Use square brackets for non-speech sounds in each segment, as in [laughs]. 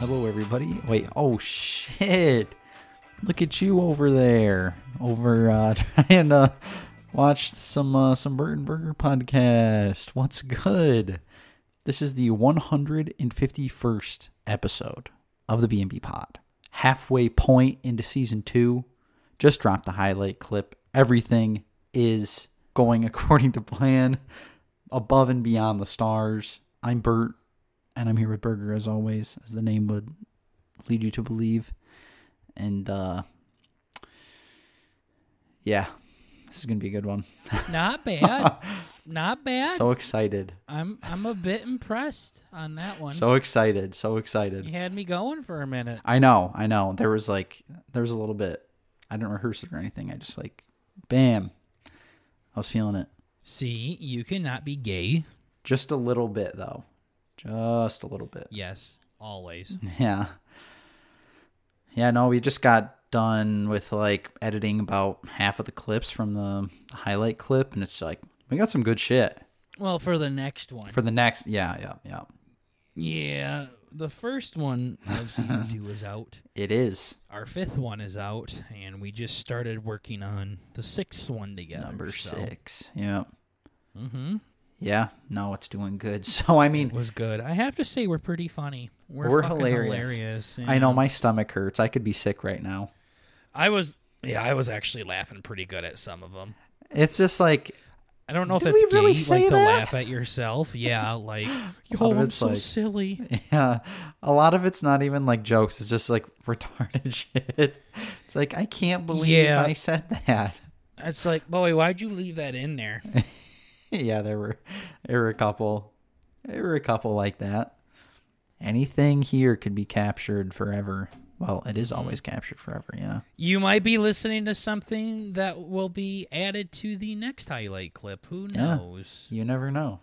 Hello, everybody. Wait, oh shit! Look at you over there, over uh, [laughs] trying to watch some uh, some Bert and Burger podcast. What's good? This is the 151st episode of the B&B Pod. Halfway point into season two. Just dropped the highlight clip. Everything is going [laughs] according to plan, above and beyond the stars. I'm Bert and I'm here with Burger as always, as the name would lead you to believe. And uh yeah, this is gonna be a good one. Not [laughs] bad. Not bad. so excited, I'm I'm a bit impressed on that one. so excited, so excited. you had me going for a minute. I know, I know. There was like, there was a little bit. I didn't rehearse it or anything. I just like, bam, I was feeling it. See, you cannot be gay. Just a little bit though, just a little bit. Yes, always. [laughs] Yeah. Yeah, no, we just got done with like editing about half of the clips from the highlight clip, and it's like we got some good shit Well, for the next one. for the next. Yeah, yeah, yeah. yeah, the first one of [laughs] season two is out. It is Our fifth one is out, and we just started working on the sixth one together. number so. six. Yeah, Mm-hmm. Yeah. No, it's doing good. [laughs] So I mean, It was good. I have to say, we're pretty funny. We're, We're hilarious. hilarious. I know yeah. my stomach hurts. I could be sick right now. I was. Yeah, I was actually laughing pretty good at some of them. It's just like I don't know if it's really gay, like to laugh at yourself. [laughs] Yeah, like oh, I'm it's so like- silly. [laughs] yeah, a lot of it's not even like jokes. It's just like retarded shit. It's like I can't believe Yeah. I said that. It's like, boy, why'd you leave that in there? [laughs] yeah, there were there were a couple there were a couple like that. Anything here could be captured forever. Well, it Mm-hmm. always captured forever, yeah. You might be listening to something that will be added to the next highlight clip. Who Yeah. knows? You never know.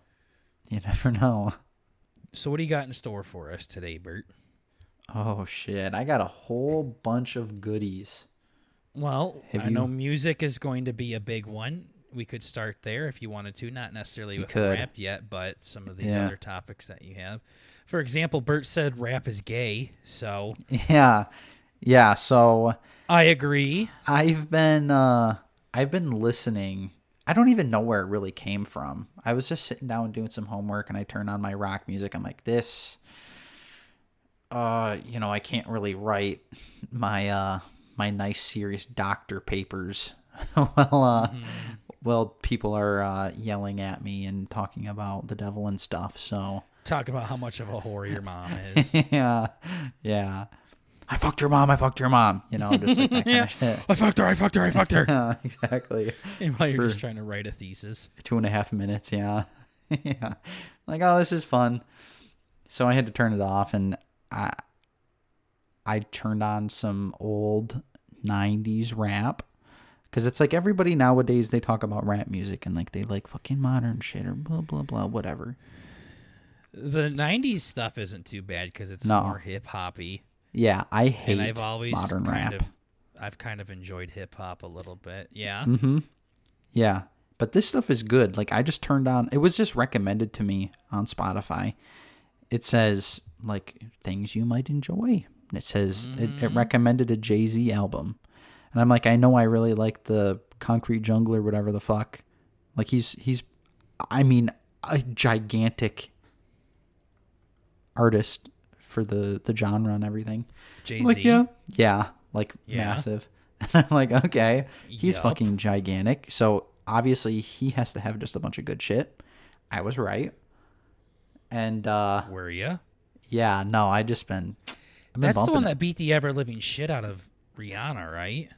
You [laughs] never know. So, what do you got in store for us today, Bert? Oh shit. I got a whole bunch of goodies. Well, Have I know music is going to be a big one. We could start there if you wanted to, not necessarily We with could. rap yet, but some of these Yeah. other topics that you have. For example, Bert said rap is gay, so [laughs] Yeah. Yeah, so I agree. I've been uh I've been listening. I don't even know where it really came from. I was just sitting down doing some homework and I turned on my rock music. I'm like, this uh, you know, I can't really write my uh my nice serious doctor papers. [laughs] well, uh well, people are uh yelling at me and talking about the devil and stuff. So, Talk about how much of a whore your mom [laughs] is. yeah. Yeah. I fucked your mom. I fucked your mom. You know, just like that [laughs] kind Yeah. of shit. I fucked her. I fucked her. I fucked her. Yeah, [laughs] exactly. And while you're just trying to write a thesis. two and a half minutes. Yeah, yeah. Like, oh, this is fun. So I had to turn it off, and I I turned on some old '90s rap because it's like everybody nowadays they talk about rap music and like they like fucking modern shit or blah blah blah whatever. The '90s stuff isn't too bad because it's No. more hip hoppy, Yeah, I hate and I've always modern kind rap. of, I've kind of enjoyed hip hop a little bit. Yeah. Mm-hmm. Yeah. But this stuff is good. Like I just turned on it was just recommended to me on Spotify. It says like things you might enjoy. And it says it, it recommended a Jay-Z album. And I'm like, I know I really like the Concrete Jungle or whatever the fuck. Like he's he's I mean a gigantic artist for the the genre and everything. Jay Z. Like, yeah. Yeah, like Yeah. massive. [laughs] And I'm like, okay, he's Yup. fucking gigantic. So obviously he has to have just a bunch of good shit. I was right. And uh Were you? yeah, no, I just been I've been That's the one it. that beat the ever living shit out of Rihanna, right?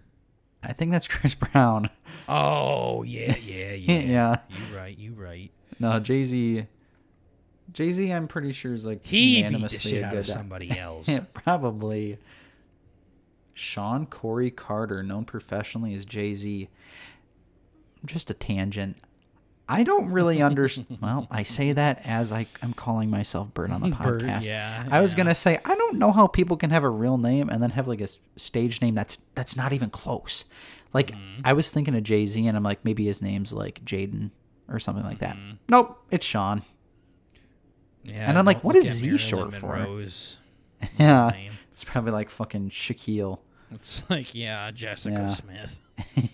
I think that's [laughs] Chris Brown. Oh yeah, [laughs] yeah, yeah. Yeah. You right. You right. No, Jay Z Jay Z I'm pretty sure is like He beat the shit out of somebody [laughs] else. Probably. Shawn Corey Carter, known professionally as Jay Z. Just a tangent. I don't really [laughs] understand. well, I say that as I, I'm calling myself Bird on the [laughs] Bird, podcast. yeah, I was gonna say I don't know how people can have a real name and then have like a stage name that's that's not even close. Like Mm-hmm. I was thinking of Jay Z and I'm like maybe his name's like Jaden or something like that. Mm-hmm. Nope, it's Shawn. Yeah, And I'm like, what is Z short for? Monroe's [laughs] Yeah. It's probably like fucking Shaquille. It's like, yeah, Jessica Yeah. Smith.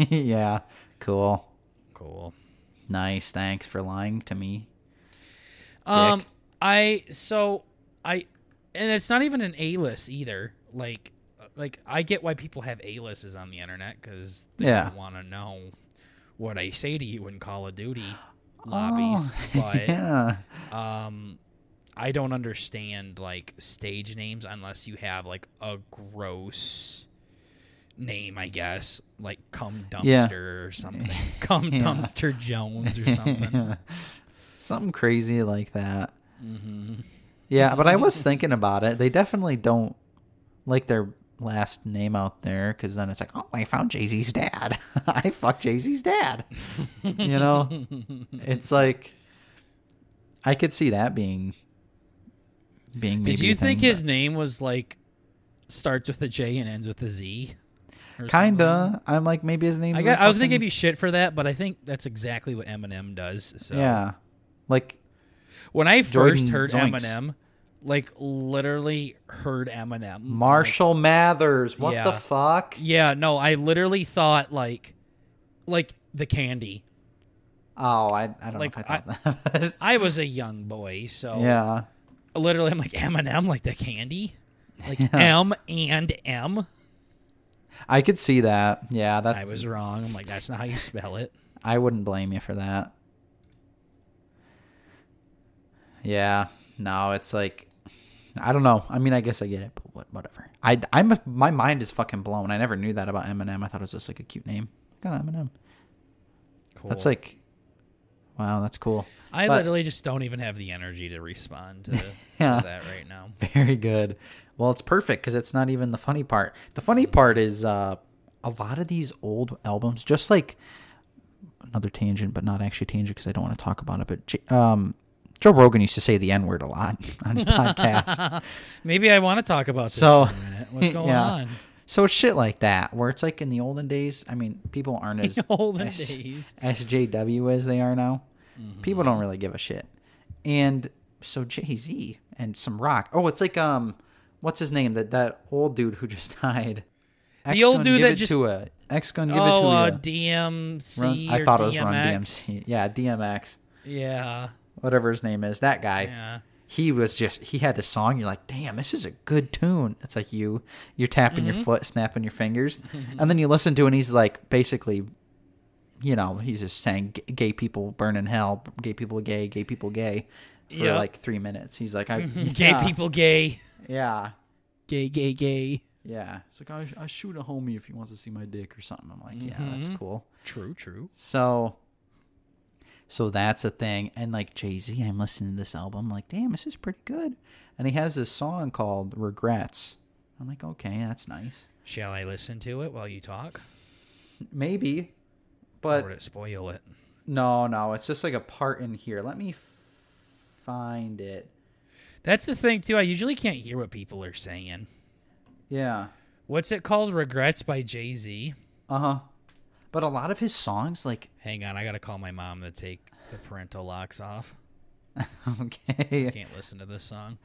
yeah. Cool. Cool. Nice. Thanks for lying to me. Um, Dick. I so I, and it's not even an A list either. Like, like I get why people have A lists on the internet because they Yeah. want to know what I say to you in Call of Duty lobbies. Oh, [laughs] But yeah. um, I don't understand like stage names unless you have like a gross name, I guess, like Cum Dumpster Yeah. or something. [laughs] Cum Yeah. Dumpster Jones or [laughs] something. Yeah. Something crazy like that. hmm Yeah, but I was [laughs] thinking about it. They definitely don't like their last name out there because then it's like, oh, I found Jay Z's dad. I fucked Jay Z's dad. you know, it's like I could see that being being. Maybe Did you think thing, his name was like starts with a J and ends with a Z? Or but- something? Kinda. I'm like maybe his name. I, got, I was gonna give you shit for that, but I think that's exactly what Eminem does. So Yeah, like when I first heard Zoinks. Eminem, like literally heard Eminem. Marshall Mathers. What the fuck? yeah, no, I literally thought like, like the candy. Oh, I I don't Like, know if I thought that. [laughs] I was a young boy, so yeah. literally I'm like Eminem, like the candy, like [laughs] Yeah. M and M. I could see that. Yeah, that's. I was wrong. I'm like, that's not how you spell it. [laughs] I wouldn't blame you for that. Yeah, no, it's like I don't know. I mean, I guess I get it, but what, whatever. I I'm my mind is fucking blown. I never knew that about Eminem. I thought it was just like a cute name. Oh, Eminem. Cool. That's like, wow, that's cool. I but- literally just don't even have the energy to respond to, [laughs] Yeah. to that right now. [laughs] Very good. Well, it's perfect because it's not even the funny part. The funny part is uh, a lot of these old albums, just like another tangent, but not actually tangent because I don't want to talk about it. But um, Joe Rogan used to say the N word a lot [laughs] on his podcast. [laughs] Maybe I want to talk about this So, for a [laughs] minute. What's going yeah. on? So it's shit like that, where it's like in the olden days. I mean, people aren't as Olden as- days. SJW as they are now. Mm-hmm. People don't really give a shit. And so Jay Z and some rock. Oh, it's like um, what's his name? That that old dude who [laughs] just died. The old dude that it just- to a X gun give it Oh, to uh, DMC Run, I thought it was DMX. Run DMC. Yeah, DMX, Yeah, whatever his name is. That guy. yeah. He was just he had a song. You're like, damn, this is a good tune. It's like you you're tapping Mm-hmm. your foot, snapping your fingers, [laughs] and then you listen to it and he's like basically. You know, he's just saying gay people burn in hell, gay people gay, gay people gay, for Yeah. like three minutes. He's like, I, [laughs] Gay yeah, people, gay. Yeah, Gay, gay, gay. yeah. It's like I, I shoot a homie if he wants to see my dick or something. I'm like, yeah, that's Mhm. cool. True, true. So, so that's a thing. And like Jay Z, I'm listening to this album, like, damn, this is pretty good. And he has this song called Regrets. I'm like, okay, that's nice. Shall I listen to it while you talk? Maybe, or but would it spoil it? no, no, it's just like a part in here. Let me f- find it. That's the thing too. I usually can't hear what people are saying. Yeah. What's it called? Regrets by Jay Z. Uh huh. But a lot of his songs, like, Hang on, I gotta call my mom to take the parental locks off. [laughs] okay, Can't listen to this song.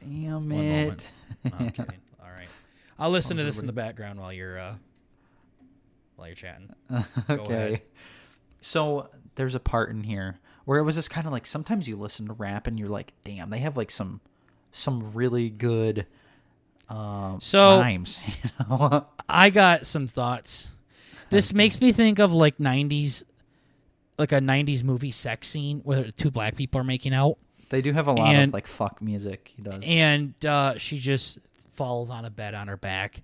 damn One it. moment. No, I'm kidding. [laughs] All right, I'll listen to this in the background while you're uh, while you're chatting. [laughs] okay. ahead. So there's a part in here where it was just kind of like sometimes you listen to rap and you're like, damn, they have like some some really good um So- rhymes. [laughs] You know? I got some thoughts. This makes me think of like '90s, like a '90s movie sex scene where two black people are making out, they do have a lot And- of like fuck music. He does. and uh, she just falls on a bed on her back,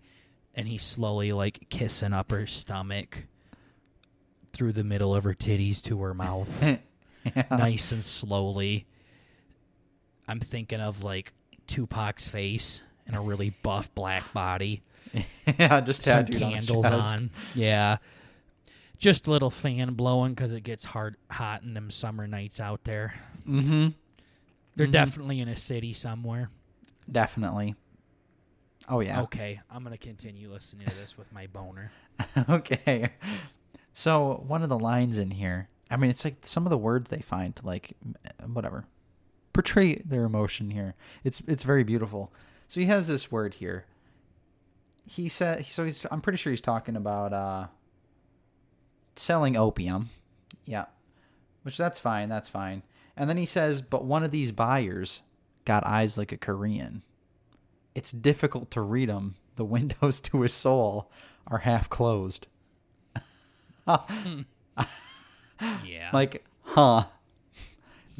and he's slowly like kissing up her stomach through the middle of her titties to her mouth, [laughs] yeah. [laughs] nice and slowly. I'm thinking of like Tupac's face and a really buff black body. [laughs] yeah, just some tattooed on candles chest. on. Yeah. Just a little fan blowing because it gets hard, hot in them summer nights out there. Mm-hmm. They're Mhm. definitely in a city somewhere. Definitely. Oh yeah. Okay, I'm gonna continue listening to this with my boner. [laughs] okay. So one of the lines in here, I mean, it's like some of the words they find to like, whatever, portray their emotion here. It's it's very beautiful. So he has this word here. He said so he's I'm pretty sure he's talking about uh selling opium. Yeah. Which that's fine, that's fine. And then he says, "But one of these buyers got eyes like a Korean. It's difficult to read him. The windows [laughs] to his soul are half closed." [laughs] [laughs] Yeah. like, huh?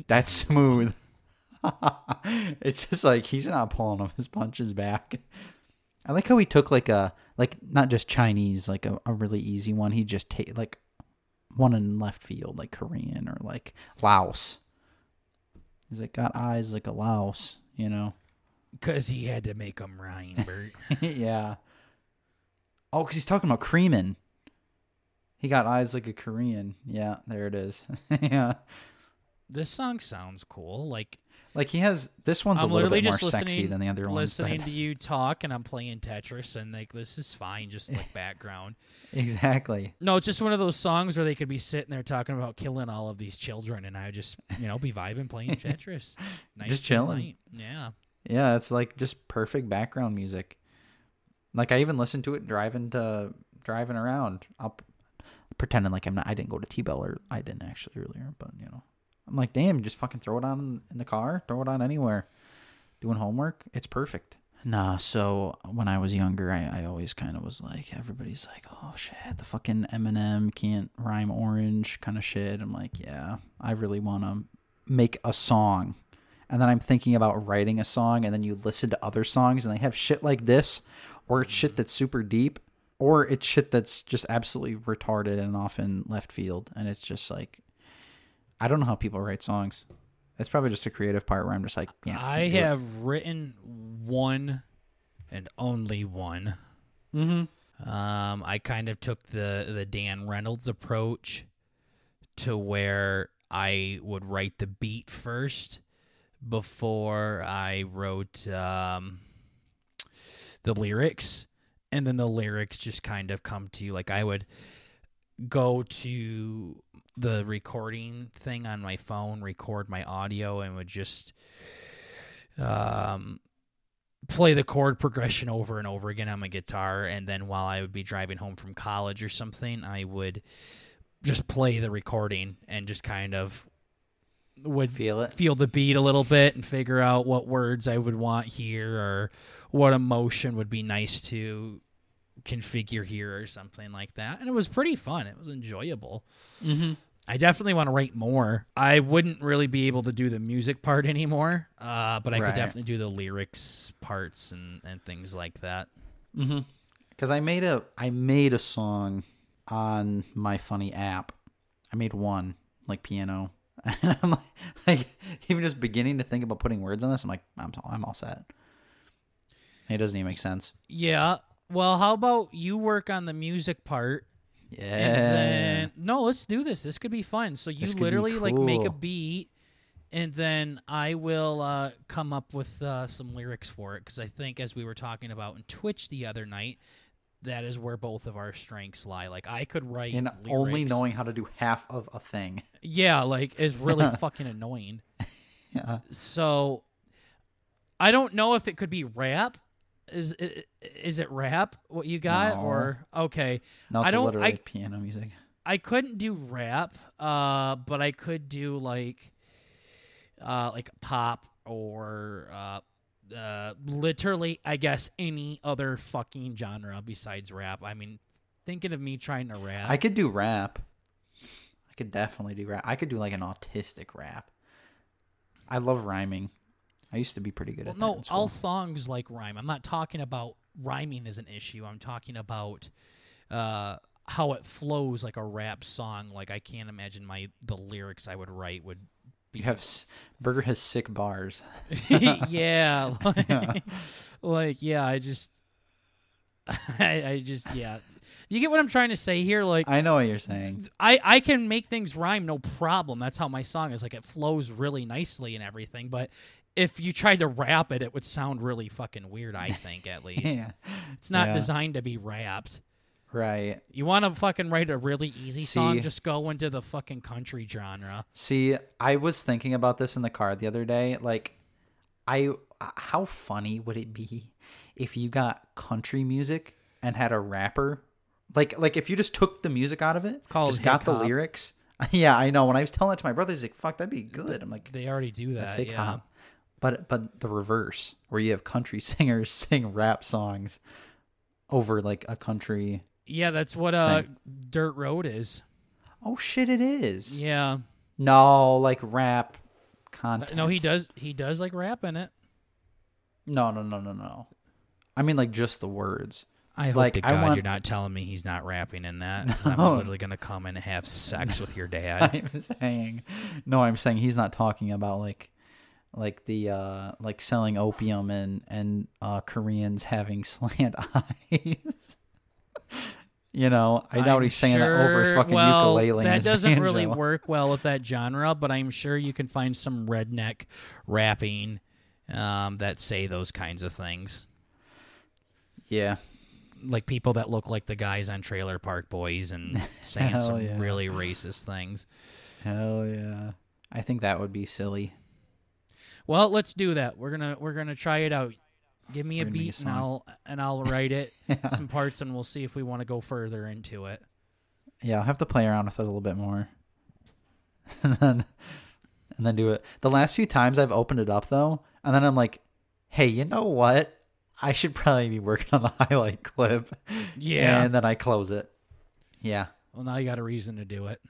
That's smooth. [laughs] it's just like he's not pulling off his punches back. I like how he took like a like not just Chinese, like a, a really easy one. He just take like one in left field, like Korean or like Laos. He's like got eyes like a louse, you know. Because he had to make them Ryan Bert. [laughs] yeah. Oh, because he's talking about Creeman. He got eyes like a Korean. Yeah, there it is. [laughs] yeah. this song sounds cool. Like Like he has this one's I'm a little bit more sexy than the other ones. listening but- to you talk, and I'm playing Tetris, and like this is fine, just like [laughs] background. Exactly. No, it's just one of those songs where they could be sitting there talking about killing all of these children, and I would just you know be vibing playing [laughs] Tetris, nice Just chilling. Yeah, Yeah, it's like just perfect background music. Like I even listen to it driving to driving around. I'll pretending like I'm not. I didn't go to T-Bell or I didn't actually earlier, but you know, I'm like, damn, just fucking throw it on in the car, throw it on anywhere. Doing homework, it's perfect. Nah, so when I was younger, I, I always kind of was like, everybody's like, oh shit, the fucking Eminem can't rhyme orange kind of shit. I'm like, yeah, I really want to make a song and then I'm thinking about writing a song, and then you listen to other songs, and they have shit like this, or shit mm-hmm. that's super deep, or it's shit that's just absolutely retarded and often left field, and it's just like, I don't know how people write songs. It's probably just a creative part where I'm just like, yeah. I have written one and only one. Mm-hmm. Um, I kind of took the the Dan Reynolds approach to where I would write the beat first before I wrote um, the lyrics, and then the lyrics just kind of come to you. Like I would go to the recording thing on my phone, record my audio, and would just um, play the chord progression over and over again on my guitar. And then while I would be driving home from college or something, I would just play the recording and just kind of would Feel it. feel the beat a little bit and figure out what words I would want here or what emotion would be nice to configure here or something like that. And it was pretty fun. It was enjoyable. Mm-hmm. I definitely want to write more. I wouldn't really be able to do the music part anymore, uh, but I Right. could definitely do the lyrics parts and, and things like that. Mm-hmm. Because I made a I made a song on my funny app. I made one like piano, [laughs] and I'm like, like even just beginning to think about putting words on this. I'm like, I'm I'm all set. It doesn't even make sense. Yeah. Well, how about you work on the music part Yeah. and then no, let's do this. This could be fun. So you This could be literally like make a beat and then I will uh, come up with uh, some lyrics for it because I think as we were talking about in Twitch the other night, that is where both of our strengths lie. Like I could write and only knowing how to do half of a thing. Yeah, like it's really [laughs] fucking annoying. [laughs] Yeah. So I don't know if it could be rap. Is is it rap what you got No. or okay? No, it's I don't- literally I- piano music. I couldn't do rap, uh, but I could do like uh, like pop or uh, uh, literally, I guess any other fucking genre besides rap. I mean, thinking of me trying to rap. I could do rap. I could definitely do rap. I could do like an autistic rap. I love rhyming. I used to be pretty good Well, at that. no, all songs like rhyme. I'm not talking about rhyming as an issue. I'm talking about uh, how it flows like a rap song. Like I can't imagine my the lyrics I would write would be You have s- Burger has sick bars. [laughs] yeah, [laughs] like, Yeah. [laughs] like, yeah, I just, I, I just, yeah. You get what I'm trying to say here? Like, I know what you're saying. I, I can make things rhyme, no problem. That's how my song is. Like, it flows really nicely and everything. But if you tried to rap it, it would sound really fucking weird. I think, at [laughs] least, Yeah. it's not Yeah. designed to be rapped. Right. You want to fucking write a really easy song? Just go into the fucking country genre. See, I was thinking about this in the car the other day. Like, I how funny would it be if you got country music and had a rapper? Like like if you just took the music out of it, called just got the lyrics. [laughs] Yeah, I know. When I was telling that to my brother, he's like, "Fuck, that'd be good." I'm like, They already do "That's that. hip Yeah. hop." But but the reverse, where you have country [laughs] singers sing rap songs over like a country. Yeah, that's what uh Dirt Road is. Oh shit, it is. Yeah. No, like rap content. No, he does. He does like rap in it. No, no, no, no, no. I mean, like just the words. I hope Like, to I God want- you're not telling me he's not rapping in that. [laughs] No. I'm literally gonna come in and have sex with your [laughs] dad. I'm saying, no, I'm saying he's not talking about like, like the uh like selling opium and and uh Koreans having [laughs] slant eyes. [laughs] you know, I doubt I'm he's saying that over his fucking well, ukulele. That doesn't really work well with that genre, but I'm sure you can find some redneck rapping um, that say those kinds of things. Yeah, Like people that look like the guys on Trailer Park Boys and [laughs] saying some yeah. really racist things. hell yeah. I think that would be silly. Well, let's do that. We're gonna we're gonna try it out. Give me We're a gonna make a beat and song. I'll and I'll write it [laughs] Yeah. some parts and we'll see if we want to go further into it. Yeah, I'll have to play around with it a little bit more. [laughs] and then and then do it. The last few times I've opened it up though, and then I'm like, "Hey, you know what? I should probably be working on the [laughs] highlight clip." Yeah. And then I close it. Yeah. well, now you got a reason to do it.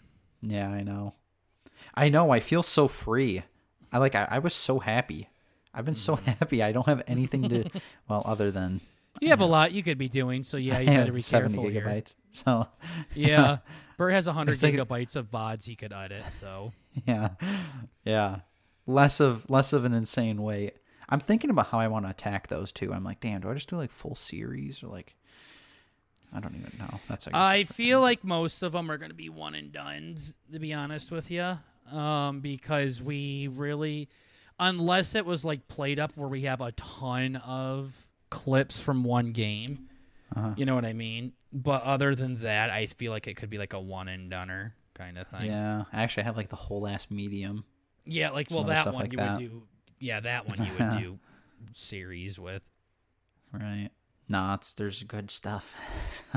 Yeah, I know. I know. I feel so free. I like I, I was so happy. I've been so Mm-hmm. [laughs] happy. I don't have anything to [laughs] well other than You have a lot you could be doing, so yeah, [laughs] you got to be 70 careful here. gigabytes. So Yeah. Bert has 100 It's like- gigabytes of VODs he could edit, so. yeah yeah less of less of an insane weight i'm thinking about how i want to attack those two i'm like damn do i just do like full series or like i don't even know that's I, I feel like most of them are going to be one and done's, to be honest with you, um, because we really, unless it was like played up where we have a ton of clips from one game, Uh-huh. you know what I mean. But other than that, I feel like it could be like a one and doneer kind of thing. yeah I actually i have like the whole last medium Yeah, like well, that one like you that. would do. Yeah, that one you would [laughs] do series with. right it's there's good stuff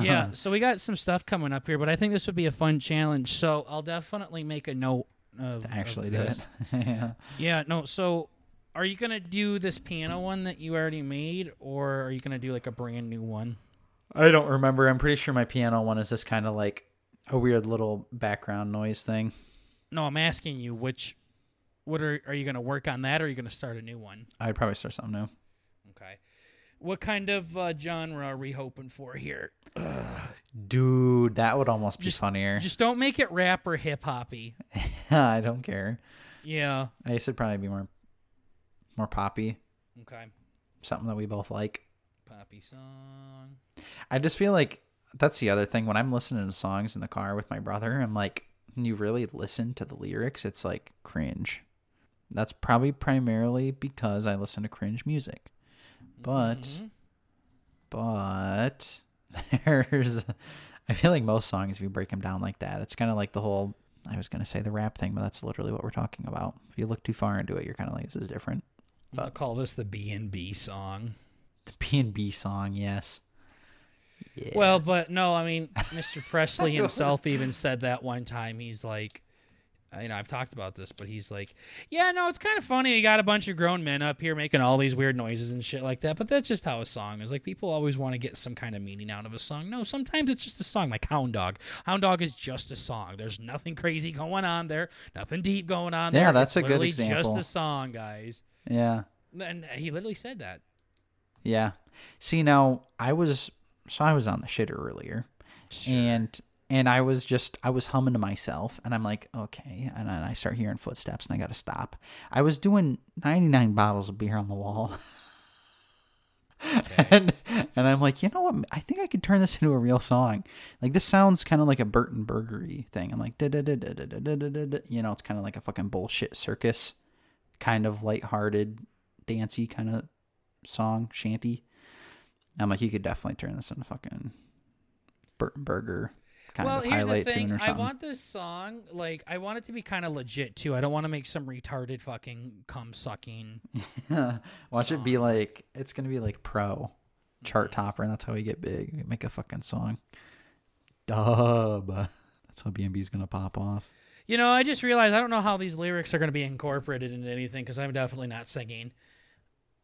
yeah, [laughs] so we got some stuff coming up here, but I think this would be a fun challenge. So I'll definitely make a note of to actually of do it [laughs] yeah Yeah, no. So are you gonna do this piano one that you already made, or are you gonna do like a brand new one? i don't remember i'm pretty sure my piano one is just kind of like a weird little background noise thing No, I'm asking you which. What are are you gonna work on that, or are you gonna start a new one? i'd probably start something new Okay. What kind of uh, genre are we hoping for here? dude that would almost be funnier Just don't make it rap or hip hoppy. [laughs] i don't care Yeah. i guess it'd probably be more more poppy Okay. something that we both like Poppy song. I just feel like that's the other thing when I'm listening to songs in the car with my brother. I'm like, you really listen to the lyrics, it's like cringe. That's probably primarily because I listen to cringe music. But, Mhm. but [laughs] there's, I feel like most songs, if you break them down like that, it's kind of like the whole. I was gonna say the rap thing, but that's literally what we're talking about. If you look too far into it, you're kind of like, this is different. I'm gonna call this the B and B song. The B&B song, yes. Yeah. Well, but no, I mean, [laughs] Mr. Presley himself even said that one time. He's like, you know, I've talked about this, but he's like, yeah, no, it's kind of funny. You got a bunch of grown men up here making all these weird noises and shit like that, but that's just how a song is. Like, people always want to get some kind of meaning out of a song. No, sometimes it's just a song, like Hound Dog. Hound Dog is just a song. There's nothing crazy going on there, nothing deep going on there. Yeah, that's It's a good example. Just a song, guys. yeah. And he literally said that. Yeah. See now I was so I was on the shitter earlier. And and I was just I was humming to myself and I'm like, okay. And then I start hearing footsteps and I gotta stop. I was doing ninety nine bottles of beer on the wall. [laughs] and and I'm like, you know what? I think I could turn this [laughs] into a real song. Like this sounds kind of like a Burton Burgery thing. I'm like, da da da da da da da da da. You know, it's kind of like a fucking bullshit circus, kind of lighthearted, dancey kind of song shanty. I'm like, you could definitely turn this into fucking Bert and Burger kind well, of here's highlight the thing. tune or I want this song like I want it to be kind of legit too. I don't want to make some retarded fucking cum sucking. [laughs] Watch it be like it's gonna be like pro chart mm-hmm. topper, and that's how we get big. Make a fucking song. Dub. That's how BNB's gonna pop off. You know, I just realized I don't know how these lyrics are going to be incorporated into anything because I'm definitely not singing,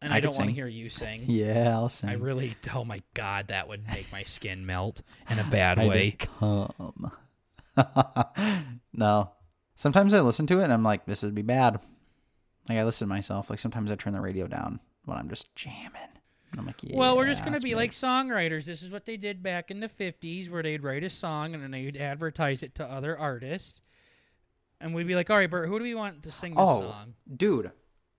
and I I, don't want to hear you sing. [laughs] Yeah, I'll sing. I really, oh my god, that would make my skin melt in a [sighs] bad I way. Come. [laughs] no. Sometimes I listen to it and I'm like, this would be bad. Like I listen to myself. Like sometimes I turn the radio down when I'm just jamming. And I'm like, yeah. well, we're just gonna be bad. like songwriters. This is what they did back in the '50s, where they'd write a song and then they'd advertise it to other artists, and we'd be like, "All right, Bert, who do we want to sing this Oh. song?" dude.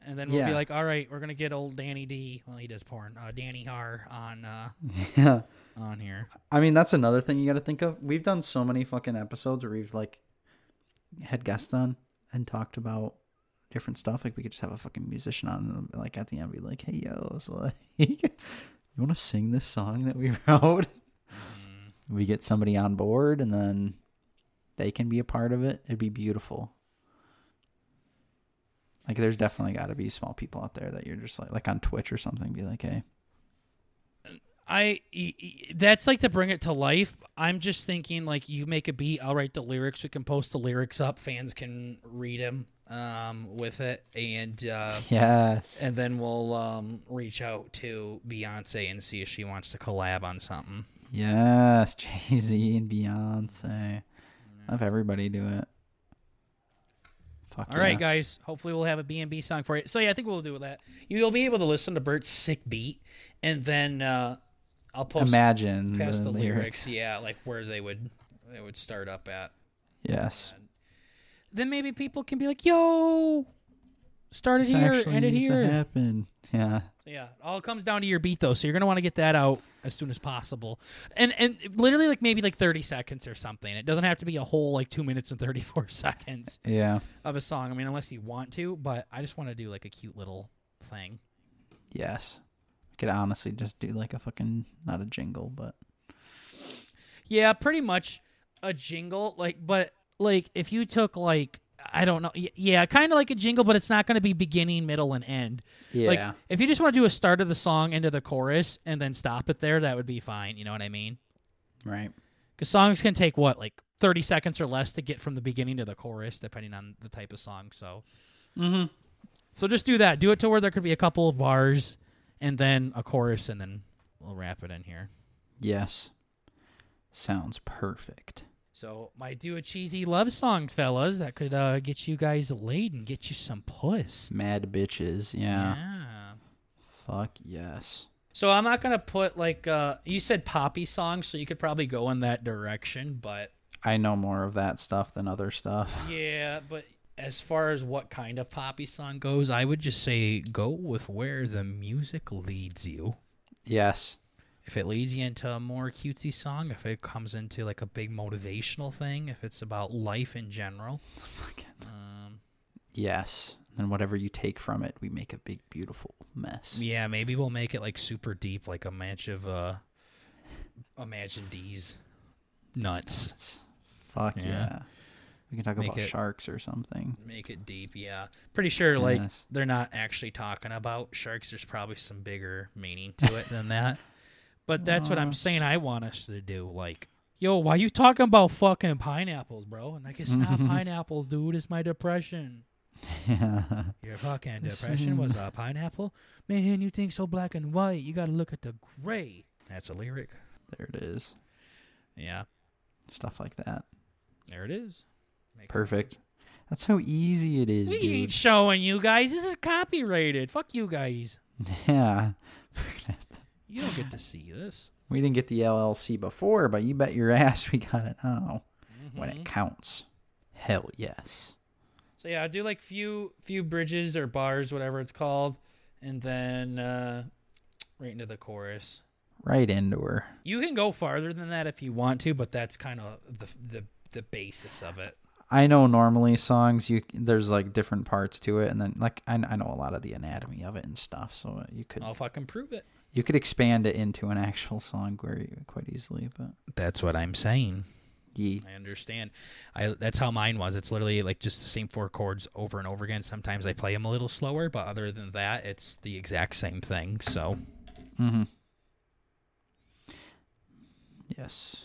And then we'll be like, "All right, we're gonna get old Danny D. Well, he does porn. Uh, Danny Har on uh, [laughs] Yeah. on here. I mean, that's another thing you got to think of. We've done so many fucking episodes where we've like had guests on and talked about different stuff. Like we could just have a fucking musician on, and like at the end, be like, "Hey, yo, so like, [laughs] you want to sing this song that we [laughs] wrote?" We get somebody on board, and then they can be a part of it. It'd be beautiful. Like, there's definitely got to be small people out there that you're just like, like on Twitch or something. Be like, hey, I that's like to bring it to life. I'm just thinking like you make a beat, I'll write the lyrics. We can post the lyrics up. Fans can read them um, with it, and uh, yes, and then we'll um, reach out to Beyonce and see if she wants to collab on something. yes, Jay Z and Beyonce. Have everybody do it. Fuck All right, yeah. guys. Hopefully, we'll have a B&B song for you. So yeah, I think we'll do that. You'll be able to listen to Bert's sick beat, and then uh, I'll post Imagine past the, the, lyrics. lyrics. Yeah, like where they would they would start up at. Yes, Then maybe people can be like, "Yo, start it this here, actually end it to here." happen. Yeah, yeah, all comes down to your beat though. So you're gonna want to get that out as soon as possible, and and literally like maybe like 30 seconds or something. It doesn't have to be a whole like two minutes and 34 [laughs] seconds yeah, of a song. I mean, unless you want to, but I just want to do like a cute little thing. yes. I could honestly just do like a fucking not a jingle, but Yeah, pretty much a jingle. Like, but like if you took like I don't know, yeah, kind of like a jingle, but it's not going to be beginning, middle, and end. yeah, Like if you just want to do a start of the song into the chorus and then stop it there, that would be fine. You know what I mean? right. Because songs can take what like thirty seconds or less to get from the beginning to the chorus, depending on the type of song. So, Mm-hmm. so just do that. Do it to where there could be a couple of bars, and then a chorus, and then we'll wrap it in here. Yes. Sounds perfect. So might do a cheesy love song, fellas, that could uh, get you guys laid and get you some puss. Mad bitches. Yeah. yeah. Fuck yes. So I'm not gonna put like uh you said poppy songs, so you could probably go in that direction, but I know more of that stuff than other stuff. [laughs] yeah, but as far as what kind of poppy song goes, I would just say go with where the music leads you. Yes. If it leads you into a more cutesy song, if it comes into like a big motivational thing, if it's about life in general, Fucking um, yes. And whatever you take from it, we make a big, beautiful mess. yeah, maybe we'll make it like super deep, like a match of uh, Imagine D's nuts. It's- Fuck Yeah. yeah. We can talk Make about it- sharks or something. Make it deep, yeah. Pretty sure, like Yes. they're not actually talking about sharks. There's probably some bigger meaning to it than that. But that's what I'm saying. I want us to do. Like, yo, why you talking about fucking pineapples, bro? And like, it's not [laughs] pineapples, dude. It's my depression. Yeah. [laughs] Your fucking depression was a pineapple, man. You think so black and white? You got to look at the gray. That's a lyric. There it is. Yeah, Stuff like that. there it is. Make Perfect. That's how easy it is, We ain't dude. showing you guys. This is copyrighted. Fuck you guys. [laughs] Yeah. You don't get to see this. We didn't get the LLC before, but you bet your [laughs] ass we got it now when Mhm. it counts. Hell yes. So yeah, I do like few few bridges or bars, whatever it's called, and then uh, right into the chorus. Right into her. You can go farther than that if you want to, but that's kind of the the the basis of it. I know normally songs you there's like different parts to it, and then like I, I know a lot of the anatomy of it and stuff, so you could I'll fucking prove it. You could expand it into an actual song quite easily. But That's what I'm saying. Ye. I understand. I that's how mine was. It's literally like just the same four chords over and over again. Sometimes I play them a little slower, but other than that, it's the exact same thing. So Mm-hmm. Yes.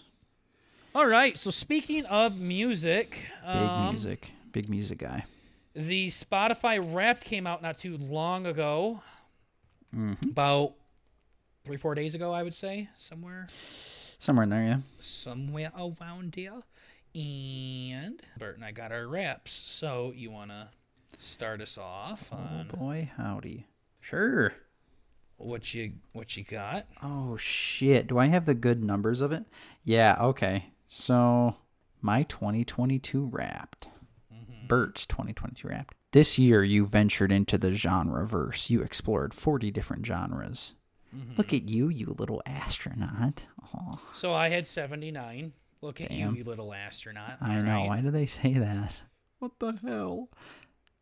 All right. So speaking of music, Big um, music. Big music guy. The Spotify Wrapped came out not too long ago, about three four days ago, I would say, somewhere Somewhere in there, yeah. somewhere around here. And Bert and I got our wraps. So you wanna start us off Oh boy, howdy. Sure. what you what you got? Oh shit. Do I have the good numbers of it? Yeah, okay. So my 2022 wrapped. Mm-hmm. Bert's 2022 wrapped. This year you ventured into the genre verse. You explored 40 different genres. Look at you, you little astronaut. Oh, So I had seventy nine. Look at Damn. you, you little astronaut. I All know. right. Why do they say that? What the hell?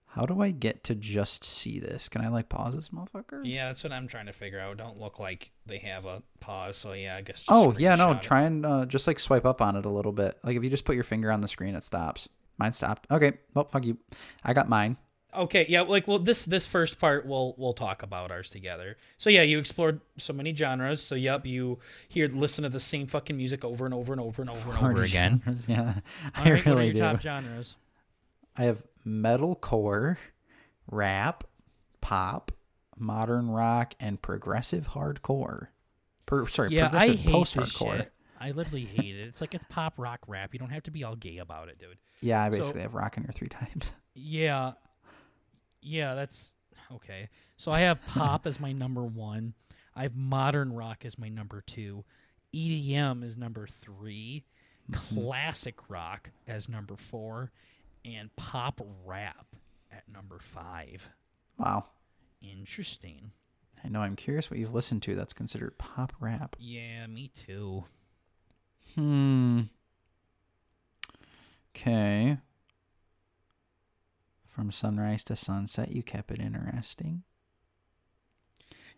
How do I get to just see this? Can I like pause this motherfucker? Yeah, that's what I'm trying to figure out. Don't look like they have a pause. So yeah, I guess. just Oh yeah, no. it. Try and uh, just like swipe up on it a little bit. Like if you just put your finger on the screen, it stops. Mine stopped. Okay. Well, fuck you. I got mine. Okay, yeah, like well, this this first part we'll we'll talk about ours together. So yeah, you explored so many genres. So yep, you hear listen to the same fucking music over and over and over and over and over again. genres, Yeah, I right, what are really your do. top genres? I have metalcore, rap, pop, modern rock, and progressive hardcore. Per, sorry, Yeah, I progressive hate post this shit. I literally hate it. It's like it's pop rock rap. You don't have to be all gay about it, dude. Yeah, I So- basically have rock in here three times. Yeah. Yeah, that's okay. So I have pop as my number one. I have modern rock as my number two. EDM is number 3 Classic rock as number four. And pop rap at number five. Wow. Interesting. I know. I'm curious what you've listened to that's considered pop rap. Yeah, me too. Hmm. Okay. From sunrise to sunset, you kept it interesting.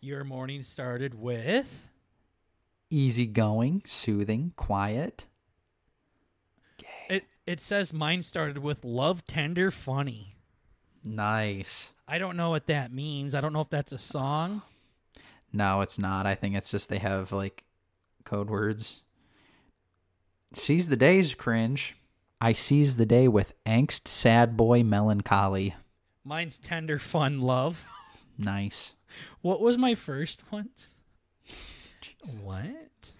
Your morning started with Easygoing, soothing, quiet. it it says mine started with love tender funny. Nice. I don't know what that means. I don't know if that's a song. No, it's not. I think it's just they have like code words. Seize the days, cringe. I seize the day with angst, sad boy, melancholy. Mine's tender fun love. Nice. What was my first one? What?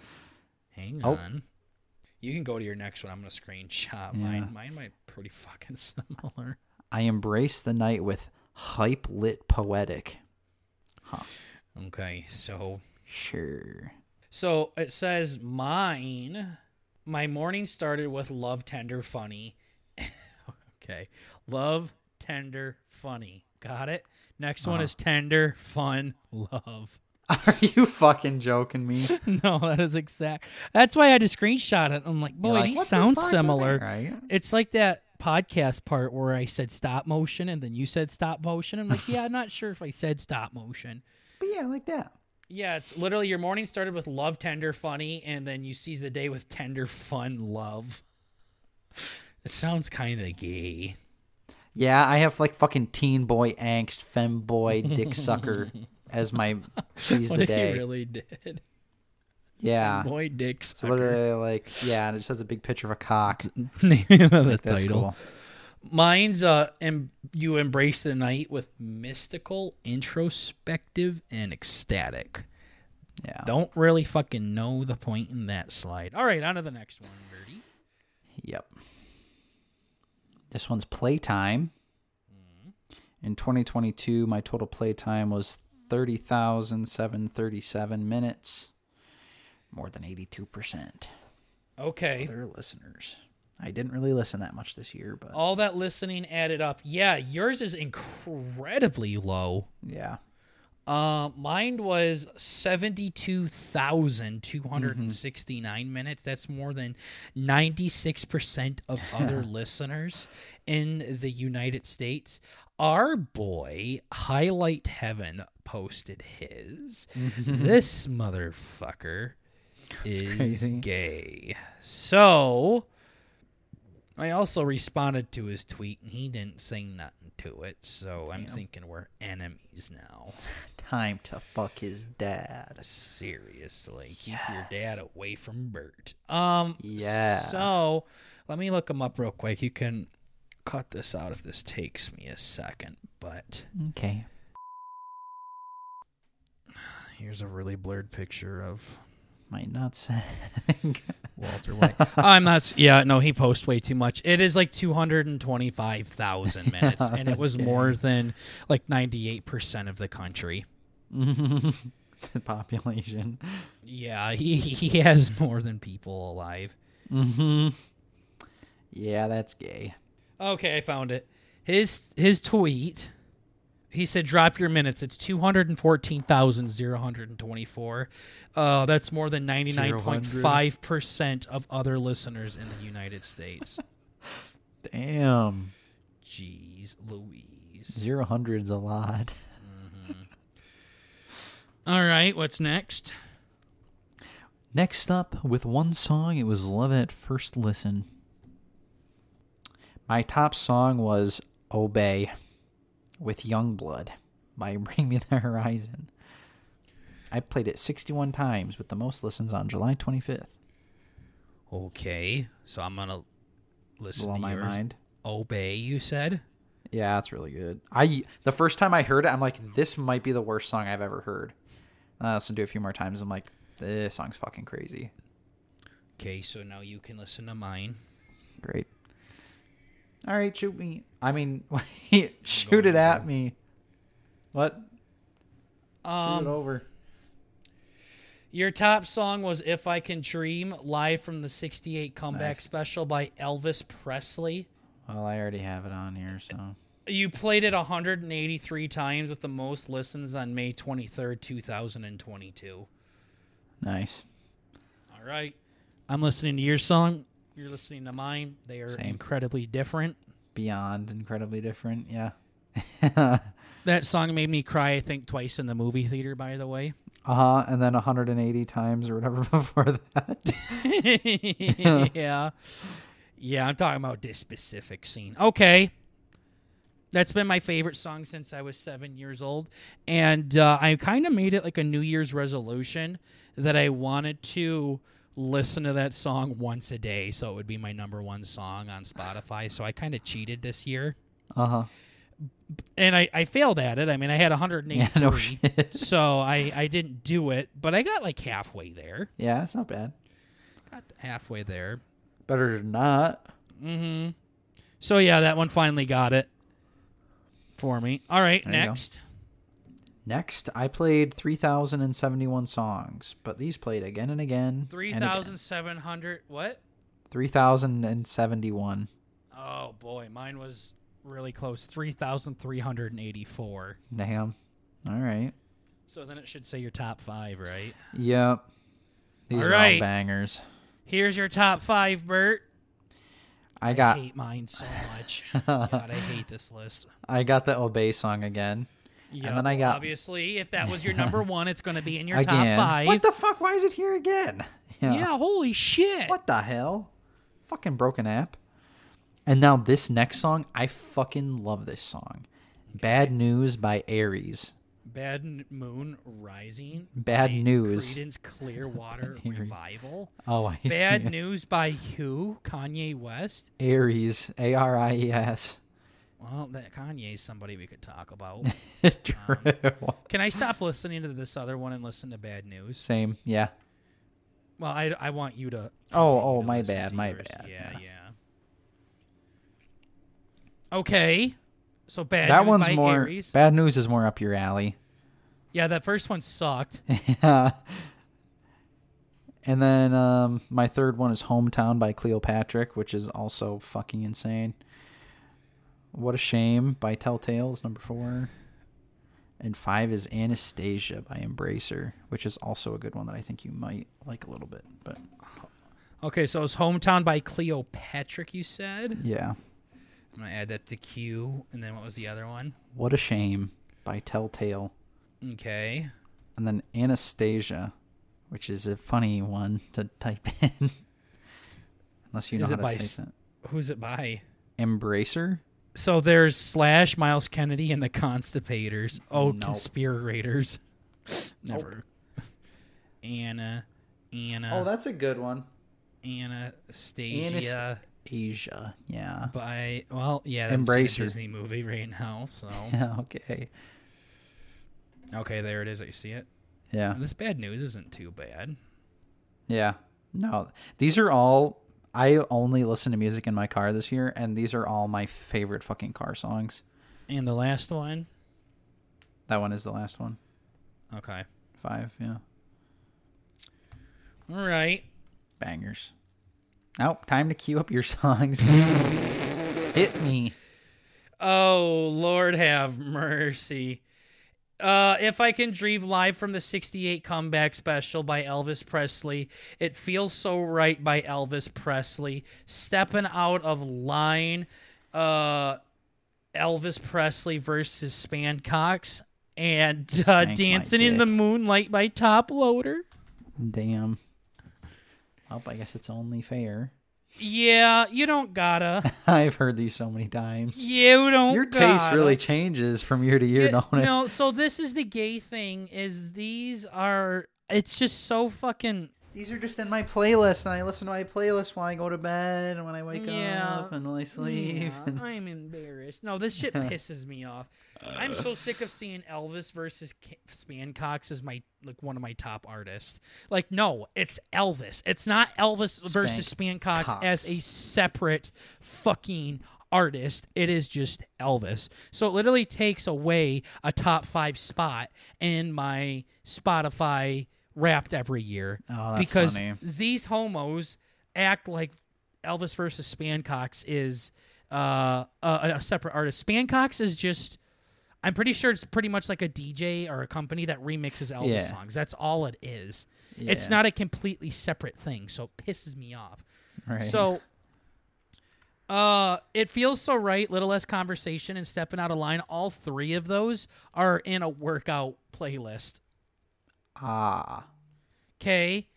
Hang Oh. on. You can go to your next one. I'm gonna screenshot Yeah. mine. Mine might pretty fucking [laughs] similar. I embrace the night with hype lit poetic. Huh. Okay, so Sure. so it says mine. My morning started with love tender funny. [laughs] okay, love tender funny. Got it. Next one Uh-huh. is tender fun love. [laughs] Are you fucking joking me? [laughs] no, that is exact. That's why I had to screenshot it. I'm like, boy, like, these "What the sound fuck?" similar. Right? It's like that podcast part where I said stop motion and then you said stop motion. I'm like, yeah, I'm not sure if I said stop motion. But yeah, like that. Yeah, it's literally your morning started with love, tender, funny, and then you seize the day with tender, fun, love. [laughs] It sounds kind of gay. Yeah, I have like fucking teen boy angst, femboy, [laughs] dick sucker as my seize the day. really did? yeah. Boy, dick It's literally like yeah, and it just has a big picture of a cock. [laughs] Name of the That's title. cool. Mine's uh, em- you embrace the night with mystical, introspective, and ecstatic. Yeah. Don't really fucking know the point in that slide. All right, on to the next one, Birdie. Yep. This one's playtime. In 2022, my total playtime was 30,737 minutes. More than 82%. Okay. Other listeners. I didn't really listen that much this year, but All that listening added up. Yeah, yours is incredibly low. yeah. Uh, mine was 72,269 minutes. That's more than 96% of [laughs] other listeners in the United States. Our boy, Highlight Heaven, posted his. this motherfucker is gay. So, I also responded to his tweet and he didn't say nothing to it, so I'm thinking we're enemies now. [laughs] Time to fuck his dad. Seriously, keep your dad away from Bert. Um, Yeah. So let me look him up real quick. You can cut this out if this takes me a second, but Okay. [sighs] here's a really blurred picture of My nuts. Oh, Walter White. I'm not. Yeah, no, he posts way too much. It is like 225,000 [laughs] minutes, and it was more than like 98 percent of the country. [laughs] the population. Yeah, he he has more than people alive. hmm Yeah, that's gay. Okay, I found it. His his tweet. He said, "Drop your minutes. It's two hundred and fourteen thousand zero hundred and twenty-four. Uh, that's more than ninety-nine point five percent of other listeners in the United States. [laughs] Damn. Jeez, Louise. Zero hundred's a lot. [laughs] All right, what's next? Next up, with one song, it was Love at First Listen. My top song was Obey with Youngblood by [laughs] Bring Me the Horizon. I played it 61 times with the most listens on July 25th. Okay, so I'm gonna listen Blow to my yours. mind. Obey, you said. Yeah, that's really good. I the first time I heard it, I'm like, this might be the worst song I've ever heard. And I listened to it a few more times. I'm like, this song's fucking crazy. Okay, so now you can listen to mine. Great. All right, shoot me. I mean, [laughs] shoot it at me. What? shoot it Um, over. your top song was "If I Can Dream" live from the '68 comeback Nice. special by Elvis Presley. Well, I already have it on here, so You played it 183 times with the most listens on May 23rd, 2022. nice. All right. I'm listening to your song. You're listening to mine. They are Same. incredibly different. Beyond incredibly different. Yeah. [laughs] That song made me cry, I think, twice in the movie theater, by the way. uh huh. And then 180 times or whatever [laughs] before that. [laughs] yeah. Yeah, I'm talking about this specific scene. Okay. That's been my favorite song since I was seven years old. And uh, I kind of made it like a New Year's resolution that I wanted to listen to that song once a day. So it would be my number one song on Spotify. So I kind of cheated this year. Uh huh. And I, I failed at it. I mean, I had 183. [laughs] Yeah. No shit. so I, I didn't do it, but I got like halfway there. Yeah, that's not bad. Got halfway there. Better than not. Mm-hmm. So yeah, that one finally got it for me. All right, There next. Next, I played 3,071 songs, but these played again and again. Three and again. thousand seven hundred. What? 3,071. Oh boy, mine was really close. Three thousand three hundred and eighty-four. Damn. All right. So then it should say your top five, right? Yep. These All are right. all bangers. Here's your top five, Bert. I got hate mine so much. [laughs] God, I hate this list. I got the Obey song again. Yeah, then I got- obviously, if that was your number [laughs] one, it's going to be in your again. top five. What the fuck? Why is it here again? [laughs] yeah, holy shit. What the hell? Fucking broken app. And now this next song, I fucking love this song. Bad News by Aries. Bad Moon Rising. Bad News. Creedence Clearwater [laughs] Revival. Oh, I see. Bad. News by who? Kanye West. Aries. A R I E S. Well, that Kanye's somebody we could talk about. [laughs] True. Can I stop listening to this other one and listen to Bad News? Same. Yeah. Well, I, I want you to. Oh, oh, to my bad, my yours. bad, Yeah, yeah. yeah. Okay, so Bad that News one's more. Aries. Bad News is more up your alley. Yeah, that first one sucked. yeah. [laughs] And then um, my third one is Hometown by Cleopatrick, which is also fucking insane. What a Shame by Telltales, number four. And five is Anastasia by Embracer, which is also a good one that I think you might like a little bit. But Okay, so it's Hometown by Cleopatrick, you said? yeah. I'm going to add that to Q. And then what was the other one? What a Shame by Telltale. Okay. And then Anastasia, which is a funny one to type in. [laughs] Unless you know Is how to by type it. Who's it by? Embracer. So there's Slash, Myles Kennedy, and the Constipators. Oh, Nope. conspirators. Never. Anna, Anna, Oh, that's a good one. Anastasia. Asia. Yeah. by well, yeah, that's a Embracer. Disney movie right now. So [laughs] Yeah. Okay. okay, there it is. I see it. Yeah. This bad news isn't too bad. Yeah. No, these are all. I only listen to music in my car this year, and these are all my favorite fucking car songs. And the last one. That one is the last one. Okay. Five. Yeah. All right. Bangers. Now, time to cue up your [laughs] songs. [laughs] Hit me. Oh, Lord have mercy. Uh, if I can dream live from the 68 comeback special by Elvis Presley, it feels so right by Elvis Presley. Stepping out of line, uh, Elvis Presley versus Spankox, and uh, Dancing in the. Moonlight by Toploader. Damn. Well, I guess it's only fair. Yeah, you don't gotta. [laughs] I've heard these so many times. You don't. Your taste gotta. really changes from year to year, Yeah, don't it? No, so this is the gay thing is these are it's just so fucking These are just in my playlist, and I listen to my playlist while I go to bed, and when I wake Yeah. up, and when I sleep. Yeah, and- I'm embarrassed. No, this shit [laughs] pisses me off. I'm so sick of seeing Elvis versus K- Spankox as my like one of my top artists. Like, no, it's Elvis. It's not Elvis versus Spankox Cox. as a separate fucking artist. It is just Elvis. So it literally takes away a top five spot in my Spotify Wrapped every year Oh, that's because funny. these homos act like Elvis versus Spankox is uh, a, a separate artist. Spankox is just, I'm pretty sure it's pretty much like a DJ or a company that remixes Elvis Yeah. songs. That's all it is. It's not a completely separate thing, so it pisses me off. Right. So, uh, it feels so right. Little less conversation and stepping out of line. All three of those are in a workout playlist. ah, Okay.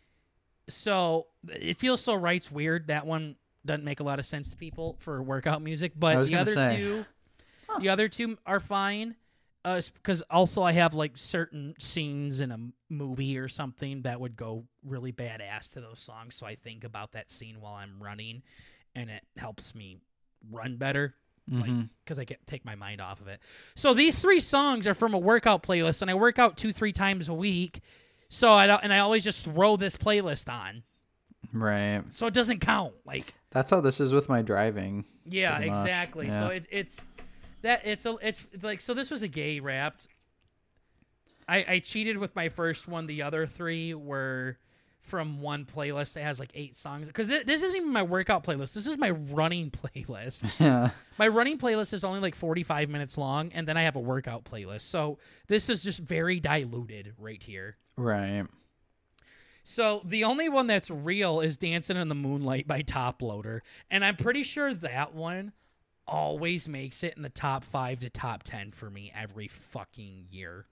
So it feels so right's weird. That one doesn't make a lot of sense to people for workout music, but the other say. two, the other two are fine. Uh, because also I have like certain scenes in a movie or something that would go really badass to those songs. So I think about that scene while I'm running, and it helps me run better because mm-hmm. I get take my mind off of it. So these three songs are from a workout playlist, and I work out two three times a week. So I don't, and I always just throw this playlist on, right. so it doesn't count. Like That's how this is with my driving. yeah, exactly. So yeah. it, it's that it's a it's like so this was a gay wrapped. I I cheated with my first one. The other three were from one playlist that has like eight songs because this isn't even my workout playlist. This is my running [laughs] playlist. Yeah. My running playlist is only like 45 minutes long, and then I have a workout playlist. So this is just very diluted right here. right. So the only one that's real is Dancing in the Moonlight by Toploader. And I'm pretty sure that one always makes it in the top five to top 10 for me every fucking year.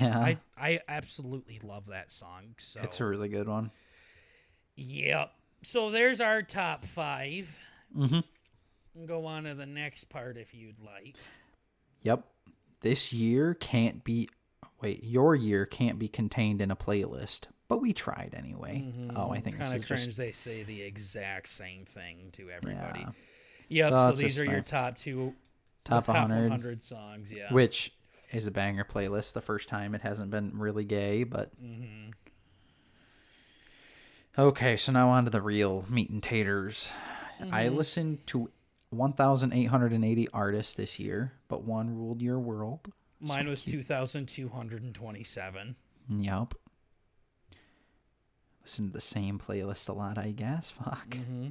Yeah. I, I absolutely love that song. So it's a really good one. Yep. So there's our top five. Mm-hmm. Go on to the next part if you'd like. Yep. This year can't be. Wait, your year can't be contained in a playlist, but we tried anyway. Oh, I think it's kind of cringe. just. They say the exact same thing to everybody. Yeah. Yep. So So, these are your top two, Top the 100, 100 songs. Yeah. which is a banger playlist. The first time it hasn't been really gay, but hmm okay. So now on to the real meat and taters. I Mm-hmm. listened to 1,880 artists this year, but one ruled your world. Mine was 2,227. Yep. Listen to the same playlist a lot, I guess. Fuck. Mm-hmm.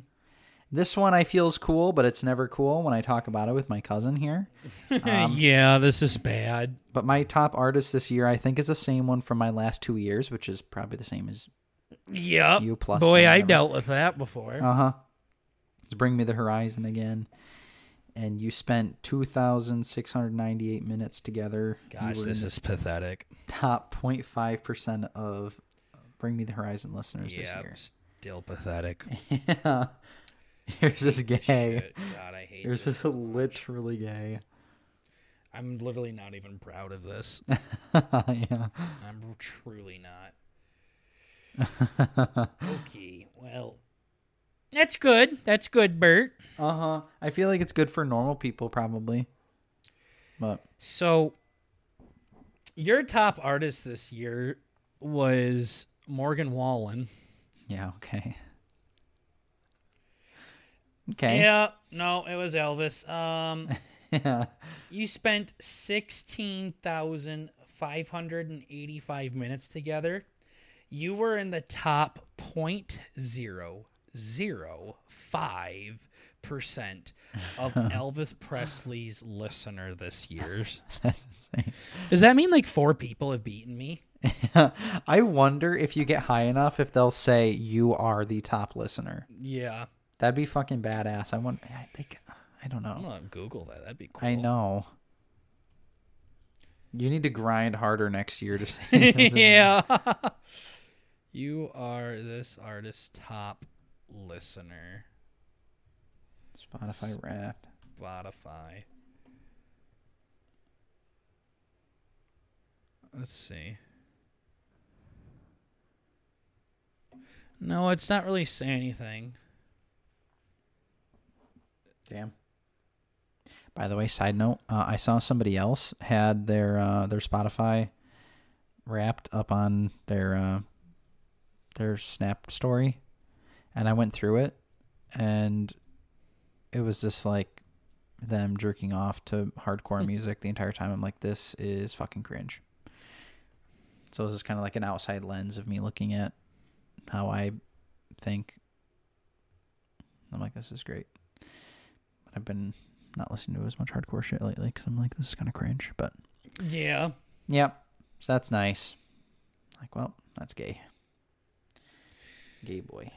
This one I feel is cool, but it's never cool when I talk about it with my cousin here. Um, [laughs] yeah, this is bad. But my top artist this year, I think, is the same one from my last two years, which is probably the same as Yep. you plus. Boy, I whatever. dealt with that before. Uh huh. It's Bring Me the Horizon again. And you spent 2,698 minutes together. You Gosh, were in this the is pathetic. top 0.5% of Bring Me the Horizon listeners Yeah, this still pathetic. [laughs] yeah. [laughs] Yours is gay. Shit, God, I hate Yours this. is so [laughs] literally gay. I'm literally not even proud of this. [laughs] yeah. I'm truly not. Okay, well, that's good. That's good, Bert. Uh huh. I feel like it's good for normal people, probably. But So, your top artist this year was Morgan Wallen. yeah, okay. Okay. Yeah, no, it was Elvis. Um, [laughs] Yeah. you spent sixteen thousand five hundred and eighty-five minutes together. You were in the top point zero zero five percent of [laughs] Elvis Presley's listener this year's. [laughs] That's insane. Does that mean like four people have beaten me? I wonder if you get high enough if they'll say you are the top listener. Yeah, That'd be fucking badass. I want. I think. I don't know. I'm gonna Google that. That'd be cool. I know. You need to grind harder next year to say. [laughs] [laughs] yeah. [laughs] you are this artist's top listener. Spotify Wrapped. Spotify. Let's see. No, it's not really saying anything. Damn. By the way, side note, uh, I saw somebody else had their uh, their Spotify wrapped up on their uh, their Snap story, and I went through it, and it was just like them jerking off to hardcore music the entire time. I'm like, this is fucking cringe. So this is kind of like an outside lens of me looking at how I think. I'm like, this is great. I've been not listening to as much hardcore shit lately because I'm like, this is kind of cringe. But Yeah. yep, so that's nice. Like, well, that's gay. Gay boy.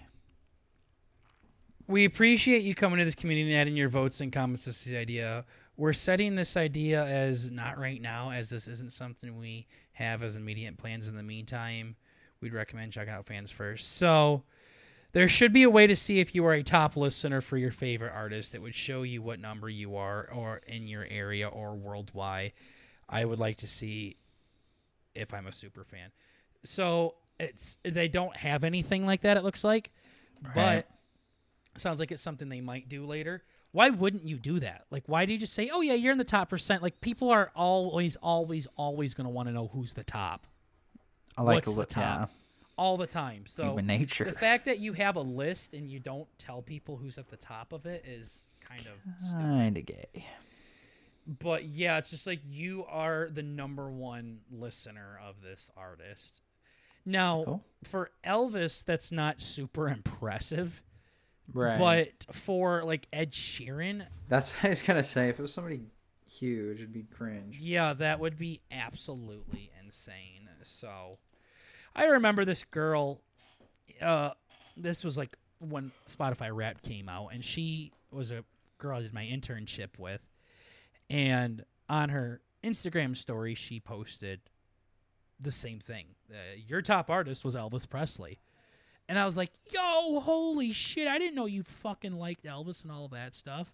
We appreciate you coming to this community and adding your votes and comments to this idea. We're setting this idea as not right now, as this isn't something we have as immediate plans in the meantime. We'd recommend checking out fans first. So there should be a way to see if you are a top listener for your favorite artist that would show you what number you are or in your area or worldwide. I would like to see if I'm a super fan. So it's they don't have anything like that, it looks like. Right. But sounds like it's something they might do later. Why wouldn't you do that? Like, why do you just say, "Oh yeah, you're in the top percent"? Like, people are always, always, always going to want to know who's the top I like What's a the li- yeah, top? All the time. So human nature. the fact that you have a list and you don't tell people who's at the top of it is kind of. Kind of gay. But yeah, it's just like you are the number one listener of this artist. Now, Cool. for Elvis, that's not super impressive. Right. But for like Ed Sheeran, that's what I was gonna say. If it was somebody huge, it'd be cringe. yeah, that would be absolutely insane. So I remember this girl uh this was like when Spotify Rap came out and she was a girl I did my internship with and on her Instagram story she posted the same thing. Uh, your top artist was Elvis Presley. And I was like, yo, holy shit, I didn't know you fucking liked Elvis and all that stuff.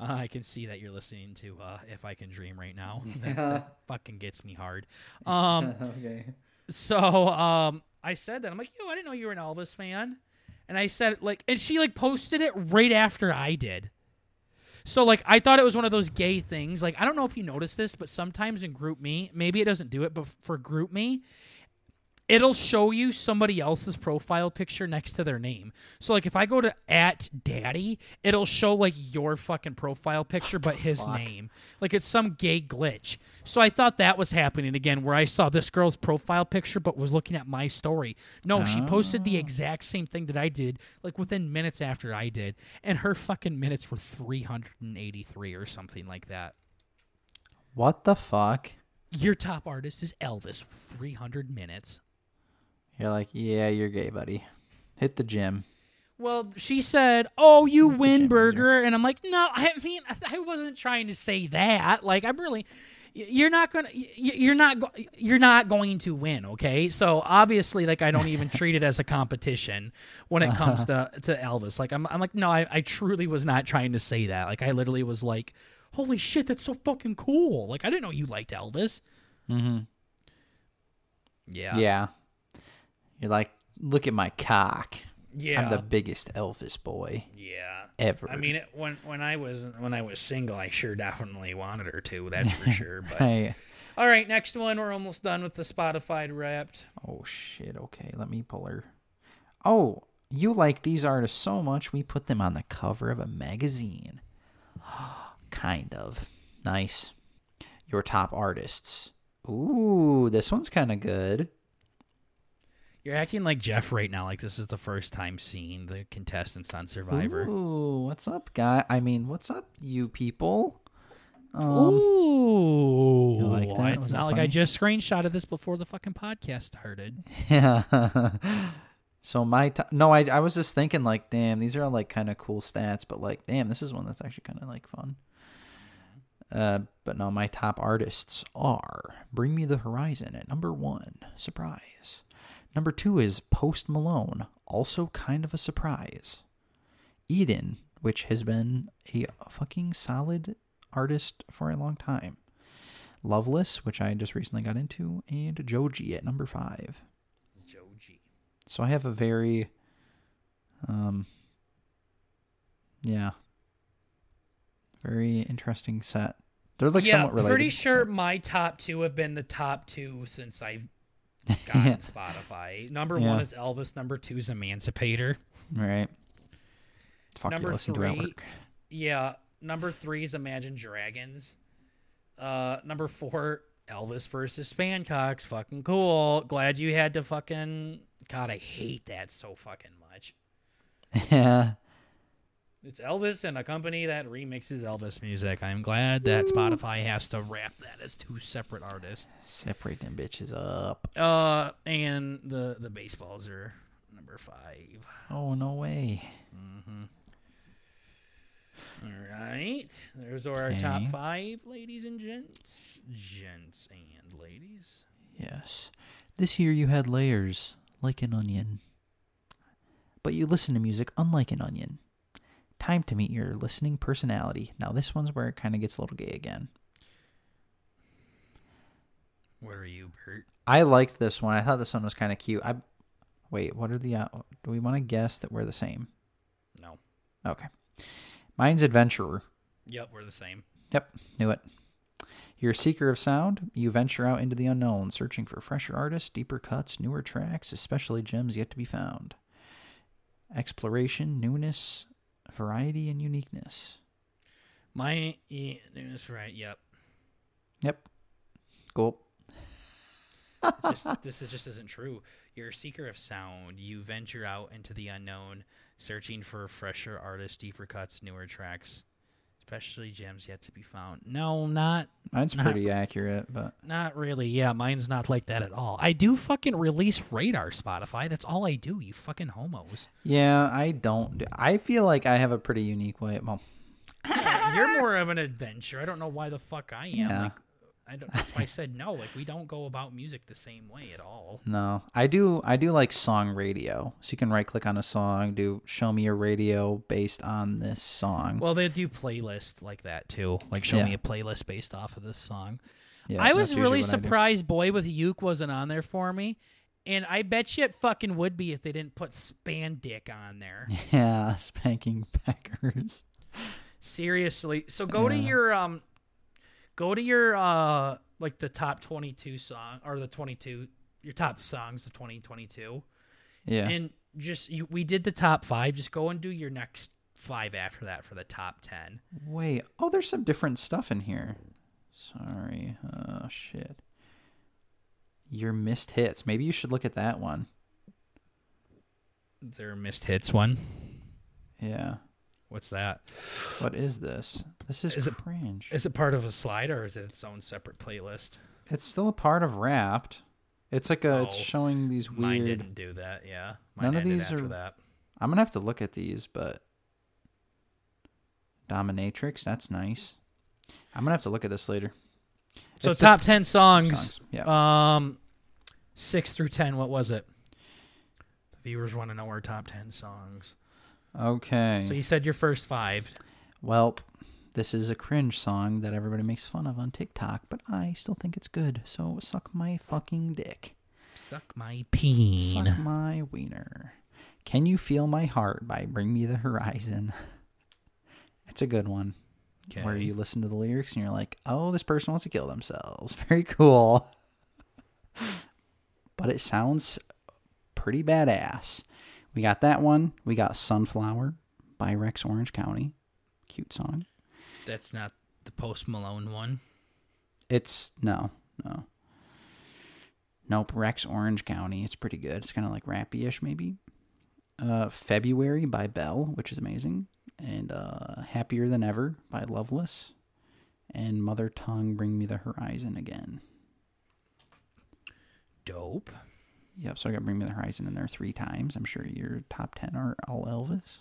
Uh, I can see that you're listening to uh, If I Can Dream right now. [laughs] That, that fucking gets me hard. Um, [laughs] okay. So um, I said that. I'm like, yo, I didn't know you were an Elvis fan. And I said, like, and she, like, posted it right after I did. So, like, I thought it was one of those gay things. Like, I don't know if you noticed this, but sometimes in GroupMe, maybe it doesn't do it, but for GroupMe, it'll show you somebody else's profile picture next to their name. So like if I go to at daddy, it'll show like your fucking profile picture but his fuck? name. Like it's some gay glitch. So I thought that was happening again where I saw this girl's profile picture but was looking at my story. No, she posted the oh. exact same thing that I did like within minutes after I did and her fucking minutes were 383 or something like that. What the fuck? Your top artist is Elvis, 300 minutes. You're like, yeah, you're gay, buddy. Hit the gym. Well, she said, "Oh, you win, Burger," and I'm like, "No, I mean, I wasn't trying to say that. Like, I'm really, you're not gonna you're not you're not going to win okay so obviously like i don't even [laughs] treat it as a competition when it comes [laughs] to to elvis like i'm, I'm like no I, I truly was not trying to say that like i literally was like holy shit that's so fucking cool like i didn't know you liked elvis Mm-hmm. yeah Yeah. You're like, look at my cock. yeah I'm the biggest Elvis boy yeah ever. i mean it, when when i was when i was single i sure definitely wanted her to that's for [laughs] sure but hey. all right next one we're almost done with the spotify wrapped Oh shit. Okay, let me pull her. Oh, you like these artists so much, we put them on the cover of a magazine. [gasps] kind of. Nice. Your top artists. Ooh, this one's kind of good. You're acting like Jeff right now, like this is the first time seeing the contestants on Survivor. Ooh, what's up, guy? I mean, what's up, you people? Um, Ooh, like that? it's not like I funny? just screenshotted this before the fucking podcast started. Yeah. [laughs] so my t- no, I I was just thinking like, damn, these are all like kind of cool stats, but like, damn, this is one that's actually kind of like fun. Uh, but no, my top artists are Bring Me the Horizon at number one, surprise. Number two is Post Malone, also kind of a surprise. Eden, which has been a fucking solid artist for a long time. Loveless, which I just recently got into, and Joji at number five. Joji. So I have a very, um, yeah, very interesting set. They're like yeah, somewhat related. pretty sure my top two have been the top two since I've gotten [laughs] Yeah. Spotify. Number Yeah. one is Elvis. Number two is Emancipator. Right. Fuck Number you, listen to three-. Yeah. Number three is Imagine Dragons. Uh, number four, Elvis versus Spankox. Fucking cool. Glad you had to fucking. God, I hate that so fucking much. [laughs] yeah. It's Elvis and a company that remixes Elvis music. I'm glad that Spotify has to wrap that as two separate artists. Separate them bitches up. Uh, and the the baseballs are number five. Oh no way. Mm-hmm. All right, there's our top five, ladies and gents, gents and ladies. Yes. This year you had layers like an onion. But you listen to music unlike an onion. Time to meet your listening personality. Now this one's where it kind of gets a little gay again. What are you, Bert? I liked this one. I thought this one was kind of cute. I wait. What are the? Uh, do we want to guess that we're the same? No. Okay. Mine's adventurer. Yep, we're the same. Yep, knew it. You're a seeker of sound. You venture out into the unknown, searching for fresher artists, deeper cuts, newer tracks, especially gems yet to be found. Exploration, newness, variety, and uniqueness. My yeah, that's right. Yep. Yep. Cool. [laughs] just, [laughs] this is just isn't true. You're a seeker of sound. You venture out into the unknown, searching for fresher artists, deeper cuts, newer tracks, especially gems yet to be found. No, not Mine's Not- pretty accurate, but not really. Yeah, mine's not like that at all. I do fucking release radar Spotify. That's all I do. You fucking homos. yeah, I don't. do- I feel like I have a pretty unique way. Well, Yeah, [laughs] you're more of an adventure. I don't know why the fuck I am. Yeah. Like, I don't. That's why I said no. Like we don't go about music the same way at all. No, I do. I do like song radio, so you can right click on a song, do show me a radio based on this song. Well, they do playlists like that too. Like show Yeah. me a playlist based off of this song. yeah, I was really what I do. surprised Boy with Uke wasn't on there for me. And I bet you it fucking would be if they didn't put Spandick on there. [laughs] Yeah, spanking peckers. Seriously. So go to your um go to your uh like the top 22 song or the 22 your top songs of 2022 Yeah, and just you, we did the top 5 just go and do your next 5 after that for the top 10. wait. Oh, there's some different stuff in here. Sorry. Oh shit. Your missed hits. Maybe you should look at that one. A missed hits one? Yeah. What's that? What is this? This is, Is it- cringe. Is it part of a slide or is it its own separate playlist? it's still a part of Wrapped. It's like a. It's Oh, showing these weird. Mine didn't do that. Yeah, mine None of these after are- that. I'm gonna have to look at these, but Dominatrix, that's nice. I'm gonna have to look at this later. So It's top just ten songs. songs. Yeah. Um, six through ten. What was it? The viewers want to know our top ten songs. Okay. So you said your first five. Well, this is a cringe song that everybody makes fun of on TikTok, but I still think it's good. So suck my fucking dick. Suck my peen. Suck my wiener. Can you feel my heart by Bring Me the Horizon? [laughs] It's a good one. Where you listen to the lyrics and you're like, "Oh, this person wants to kill themselves." [laughs] Very cool. [laughs] but it sounds pretty badass. We got that one. We got Sunflower by Rex Orange County. Cute song. That's not the Post Malone one. It's no, no. Nope, Rex Orange County. It's pretty good. It's kind of like rappy-ish maybe. Uh, February by Bell, which is amazing, and uh, Happier Than Ever by Loveless, and Mother Tongue Bring Me the Horizon again. Dope. Yep, so I got Bring Me the Horizon in there three times. I'm sure your top ten are all Elvis.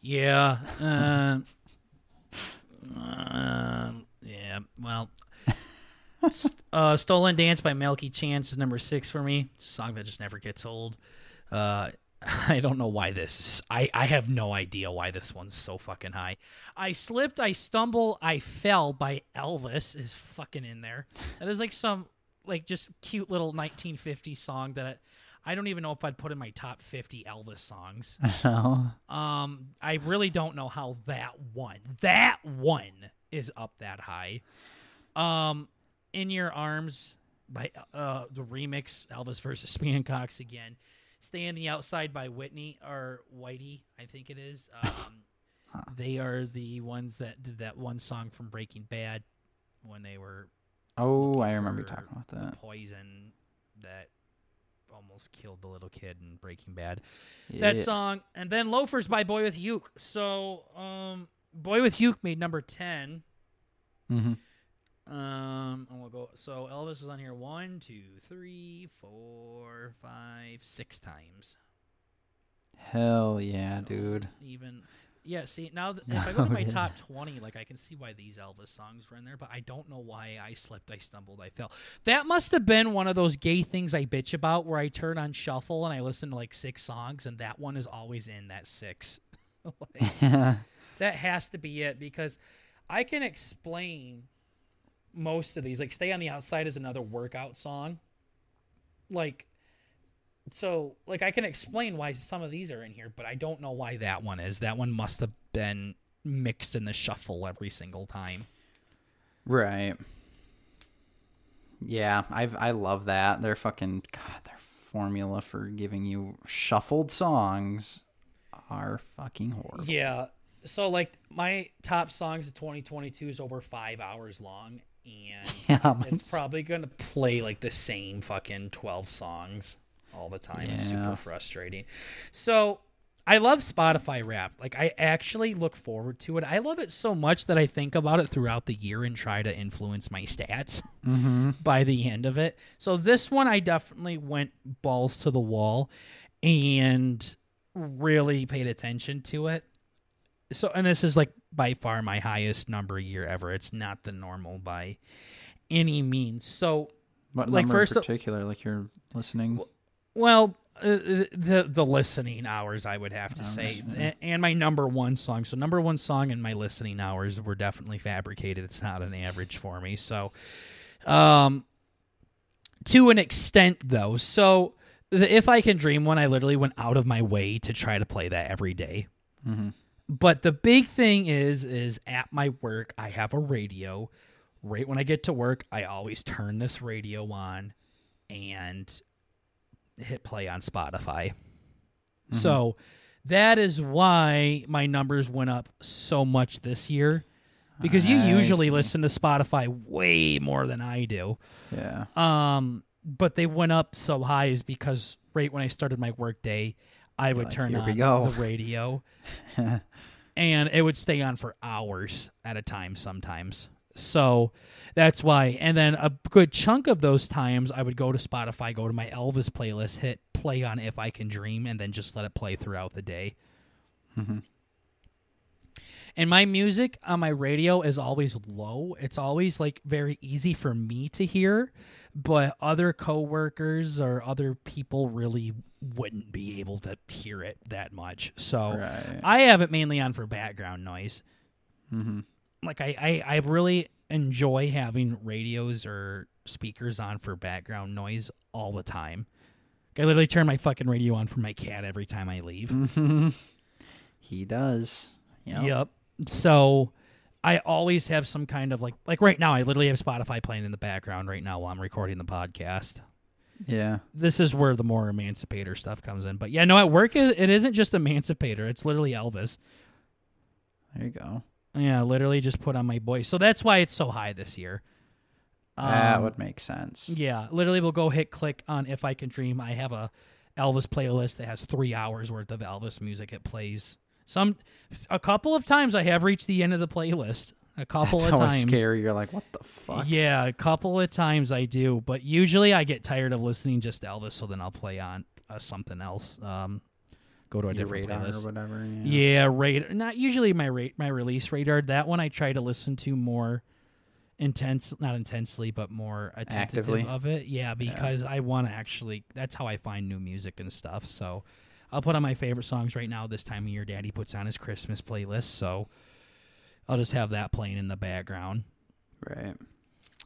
Yeah. [laughs] Uh, uh, yeah. Well, [laughs] uh, "Stolen Dance" by Milky Chance is number six for me. It's a song that just never gets old. Uh, [laughs] I don't know why this. Is, I I have no idea why this one's so fucking high. I slipped, I stumble, I fell by Elvis is fucking in there. That is like some like just cute little 1950s song that I, I don't even know if I'd put in my top 50 Elvis songs. [laughs] No, Um, I really don't know how that one, that one is up that high. Um, in your arms by uh the remix Elvis versus Spankox again. Stay on the outside by Whitney or Whitey, I think it is. [laughs] Um, they are the ones that did that one song from Breaking Bad when they were oh, I remember you talking about that. poison that almost killed the little kid in Breaking Bad Yeah. that song and then loafers by boy with uke so um boy with uke made number 10 Mm-hmm. um and we'll go so elvis was on here one two three four five six times Hell yeah, dude. even yeah see now th- if i go [laughs] to my top 20 like i can see why these elvis songs were in there but i don't know why i slipped i stumbled i fell that must have been one of those gay things i bitch about where i turn on shuffle and i listen to like six songs and that one is always in that six [laughs] Like, [laughs] That has to be it because I can explain most of these. Like Stay on the Outside is another workout song. Like so like I can explain why some of these are in here, but I don't know why that one is. That one must have been mixed in the shuffle every single time. Right. Yeah, I've I love that. Their fucking god, their formula for giving you shuffled songs are fucking horrible. Yeah. So like my top songs of 2022 is over 5 hours long and [laughs] Yeah, it's probably going to play like the same fucking 12 songs all the time. It's super frustrating. So I love Spotify rap. Like I actually look forward to it. I love it so much that I think about it throughout the year and try to influence my stats [laughs] Mm-hmm. by the end of it. So this one I definitely went balls to the wall and really paid attention to it. So and this is like by far my highest number year ever. It's not the normal by any means. So What Like, number first particular? Like you're listening? Well, uh, the the listening hours, I would have to Hours, say, yeah. And my number one song. So number one song and my listening hours were definitely fabricated. It's not an average for me. So, um, to an extent though. So the if I can dream one, I literally went out of my way to try to play that every day. Mm-hmm. But the big thing is, is at my work, I have a radio. Right when I get to work, I always turn this radio on and hit play on Spotify. So that is why my numbers went up so much this year. Because you I usually see. listen to Spotify way more than I do. Yeah. Um, but they went up so high is because right when I started my workday, I would like, turn on go." the radio, [laughs] and it would stay on for hours at a time sometimes. So that's why. And then a good chunk of those times, I would go to Spotify, go to my Elvis playlist, hit play on "If I Can Dream," and then just let it play throughout the day. Mhm. And my music on my radio is always low. It's always like very easy for me to hear, but other coworkers or other people really wouldn't be able to hear it that much. So Right. I have it mainly on for background noise. Mm-hmm. Like I, I, I really enjoy having radios or speakers on for background noise all the time. I literally turn my fucking radio on for my cat every time I leave. Mm-hmm. He does. Yep. Yep. So I always have some kind of like like right now I literally have Spotify playing in the background right now while I'm recording the podcast. Yeah. This is where the more emancipator stuff comes in. But yeah, no, at work it, it isn't just emancipator. It's literally Elvis. There you go. Yeah, literally just put on my boy. So that's why it's so high this year. that Um, would make sense. Yeah, literally we'll go hit click on If I Can Dream. I have a Elvis playlist that has 3 hours worth of Elvis music it plays. Some a couple of times I have reached the end of the playlist. A couple That's of times. scary. You're like, what the fuck? Yeah, a couple of times I do, but usually I get tired of listening just to Elvis, so then I'll play on uh, something else. Um, go to a Your different radar or playlist. whatever. Yeah. Yeah, radar. Not usually my rate my release radar. That one I try to listen to more intense, not intensely, but more attentive Actively? of it. Yeah, because I want to actually. That's how I find new music and stuff. So I'll put on my favorite songs right now. This time of year, Daddy puts on his Christmas playlist, so I'll just have that playing in the background. Right.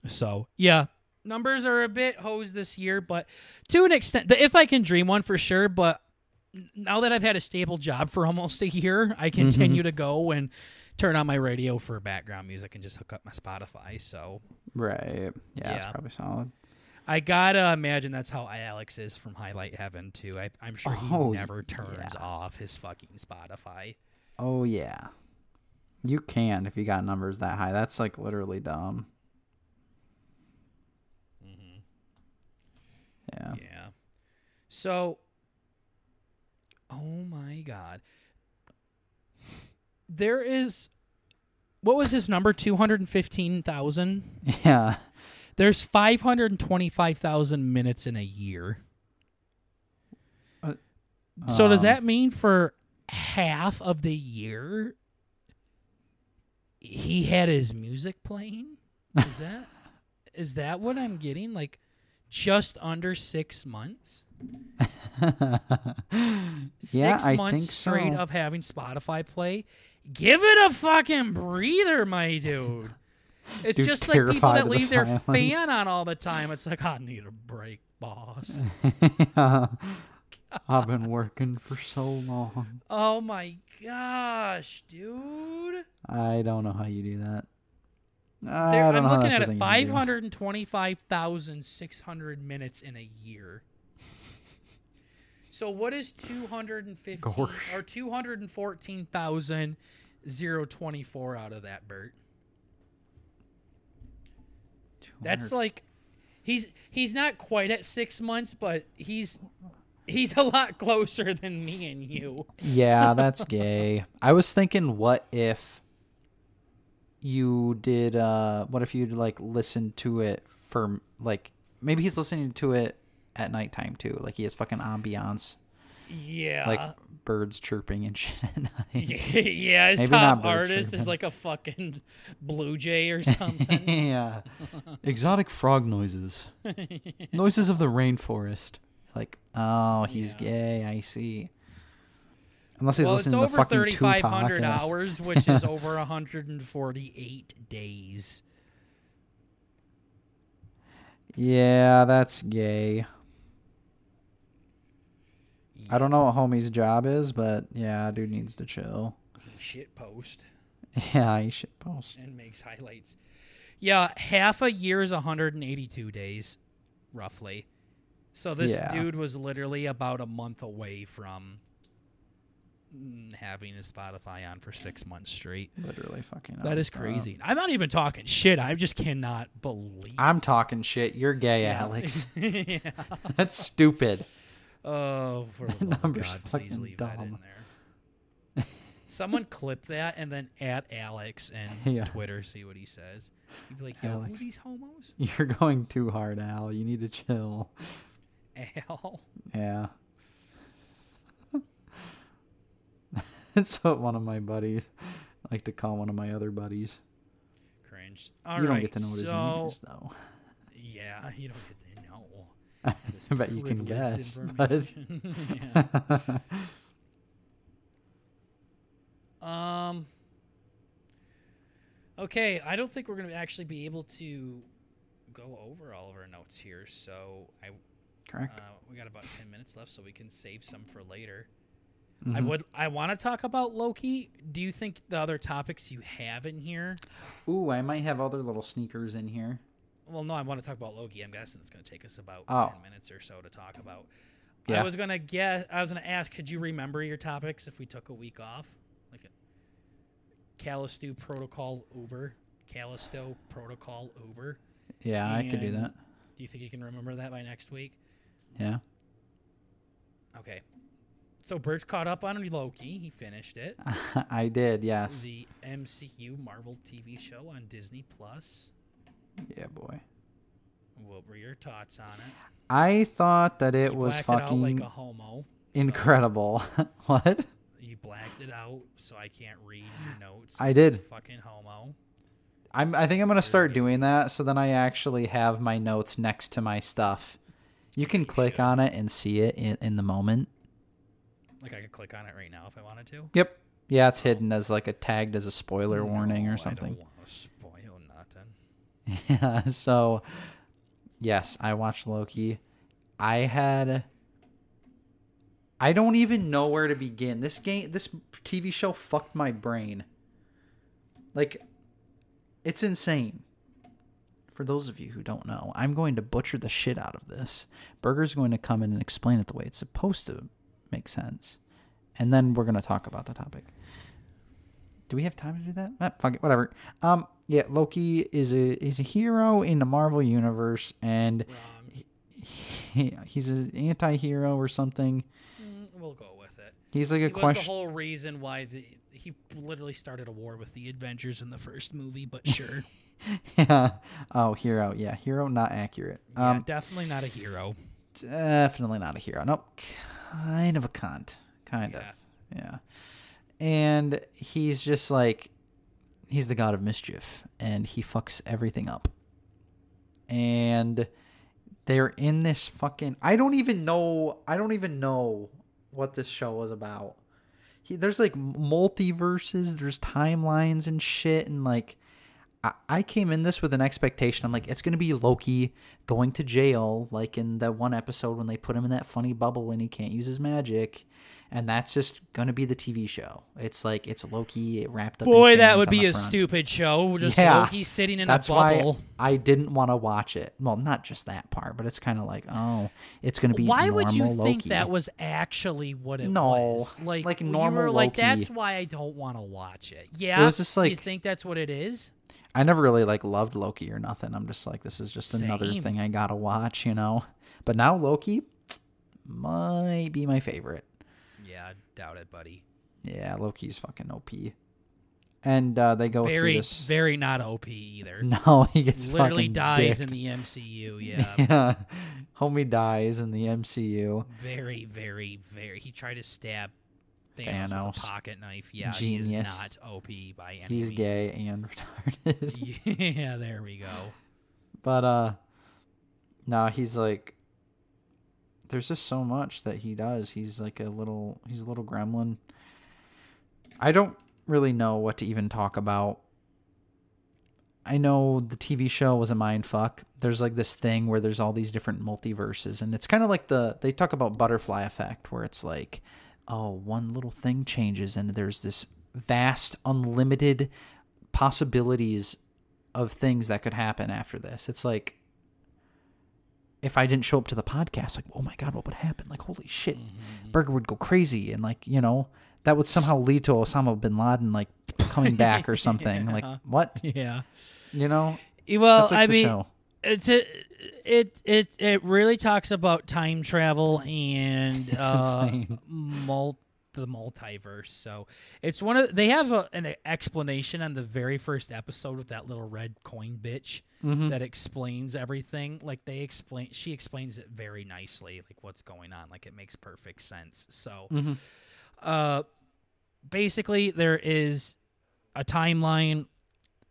So yeah, numbers are a bit hosed this year, but to an extent, the if I can dream one for sure. But now that I've had a stable job for almost a year, I mm-hmm. continue to go and turn on my radio for background music and just hook up my Spotify. So Right. Yeah, that's probably solid. I gotta imagine that's how Alex is from Highlight Heaven too. I, I'm sure he Oh, never turns yeah. off his fucking Spotify. Oh yeah. You can if you got numbers that high. That's like literally dumb. Mm-hmm. Yeah. Yeah. So, oh my God. There is, what was his number? 215,000? Yeah. There's 525,000 minutes in a year. Uh, so, does um, that mean for half of the year he had his music playing? Is that is that what I'm getting? Like just under six months? [laughs] yeah, six I months think straight so. of having Spotify play. Give it a fucking breather, my dude. [laughs] It's Dude's just like people that of the leave their fan on all the time. It's like I need a break, boss. [laughs] I've been working for so long. oh my gosh, dude. I don't know how you do that. I know looking at it. thing you do. 525,600 minutes in a year. So what is 215 Gosh. or 214,024 out of that, Bert? That's like he's he's not quite at 6 months, but he's he's a lot closer than me and you. Yeah, [laughs] that's gay. I was thinking, what if you did? uh What if you'd like listen to it for like maybe he's listening to it at nighttime too. Like he has fucking ambiance, Yeah. like birds chirping and [laughs] shit at night. [laughs] yeah, his Maybe top artist is like a fucking [laughs] blue jay or something. yeah, exotic frog noises, noises of the rainforest. Like, oh, he's Yeah. gay. I see. Unless he's well, it's listening to over fucking 3,500 Tupac and- hours, which is over 148 days. Yeah, that's gay. I don't know what homie's job is, but yeah, dude needs to chill. He shit post [laughs] Yeah, he should post. and makes highlights. Yeah, half a year is 182 days, roughly. So this Yeah. dude was literally about a month away from mm, having his Spotify on for six months straight. Literally fucking. That is crazy. I'm not even talking shit. I just cannot believe. I'm talking shit. You're gay, Yeah. Alex. yeah. [laughs] [laughs] That's stupid. Oh, for [laughs] the love of God, please leave that in there. Someone clip that and then at Alex and [laughs] Yeah. Twitter see what he says. You'd be like, "Yo, who Alex. these homos?" [laughs] You're going too hard, Al. You need to chill. Al. Yeah. It's what one of my buddies I like to call one of my other buddies. Cringe. All you don't get to know what his name is, though. Yeah, you don't get to know. this [laughs] I bet you can guess, [laughs] but- [laughs] Um. Okay, I don't think we're gonna actually be able to go over all of our notes here. So I, Correct. uh, we got about ten minutes left, so we can save some for later. I Mhm. would. I want to talk about Loki. Do you think the other topics you have in here? Ooh, I might have other little sneakers in here. Well, no, I want to talk about Loki. I'm guessing it's going to take us about Oh. ten minutes or so to talk about. Yeah. I was gonna guess. I was gonna ask. Could you remember your topics if we took a week off? Like a Callisto Protocol Uber, Callisto Protocol Uber. Yeah, I could do that. Do you think you can remember that by next week? Yeah. Okay. So Bert's caught up on Loki. He finished it. [laughs] I did, yes. The MCU Marvel TV show on Disney Plus. Yeah, boy. What were your thoughts on it? I thought that it you was fucking it like a homo. so incredible. [laughs] what? you blacked it out, so I can't read your notes. I did. Fucking homo. I'm I think I'm gonna start doing that so then I actually have my notes next to my stuff. You can click should. on it and see it in, in the moment. Like I could click on it right now if I wanted to. Yep. Yeah, it's oh. hidden as like a tagged as a spoiler warning No, or I something. don't want to spoil nothing. Yeah, [laughs] so yes, I watched Loki. I had I don't even know where to begin. This game this TV show fucked my brain. Like it's insane. For those of you who don't know, I'm going to butcher the shit out of this. Burger's going to come in and explain it the way it's supposed to make sense. And then we're going to talk about the topic. Do we have time to do that? Ah, fuck it, whatever. Um, yeah, Loki is a is a hero in the Marvel universe, and he, he's an anti-hero or something. Mm, we'll go with it. He's like a He was the whole reason why the he literally started a war with the Avengers in the first movie, but [laughs] sure. yeah. Oh, hero. Yeah, hero. Not accurate. yeah, Um, definitely not a hero. definitely not a hero. Nope. Kind of a cunt. Kind Yeah. of. Yeah. And he's just like he's the god of mischief and he fucks everything up. And they're in this fucking I don't even know I don't even know what this show was about. He, there's like multiverses, there's timelines and shit and like I, I came in this with an expectation. I'm like, it's gonna be Loki going to jail, like in that one episode when they put him in that funny bubble and he can't use his magic, and that's just gonna be the TV show. It's like it's Loki wrapped up. in Boy, that would be a front. stupid show. Just Yeah. Loki sitting in That's a why. I didn't want to watch it. Well, not just that part, but it's kind of like, oh, it's gonna be. Why would you normal think that was actually what it No, was? Like, like normal were like, Loki. that's why I don't want to watch it. Yeah, It was just like you think that's what it is? I never really like loved Loki or nothing. I'm just like, this is just another thing I gotta watch, you know. But now Loki might be my favorite. Doubt it, buddy. Yeah, Loki's fucking OP. And uh, they go very, very not OP either. [laughs] No, he gets Literally dies in the MCU. [laughs] Yeah, yeah, homie dies in the MCU. very, very, very. He tried to stab Thanos, Thanos. with a pocket knife. Yeah, he is Genius. not OP by any He's means. gay and [laughs] retarded. Yeah, there we go. But uh no, he's like there's just so much that he does. He's like a little he's a little gremlin. I don't really know what to even talk about. I know the TV show was a mind fuck. There's like this thing where there's all these different multiverses and it's kind of like the they talk about butterfly effect where it's like oh, one little thing changes and there's this vast unlimited possibilities of things that could happen after this. It's like if I didn't show up to the podcast, like, oh my god, what would happen? Like, holy shit, Mm-hmm. Burger would go crazy, and like, you know, that would somehow [laughs] lead to Osama bin Laden like coming back or something. Like, [laughs] what? Yeah. You know, Well, like I mean, show. it's a, it it it really talks about time travel and [laughs] uh. The multiverse. So it's one of they have a, an explanation on the very first episode with that little red coin bitch Mhm. that explains everything. Like they explain, she explains it very nicely, like what's going on. Like it makes perfect sense. So, Mhm. uh, basically, there is a timeline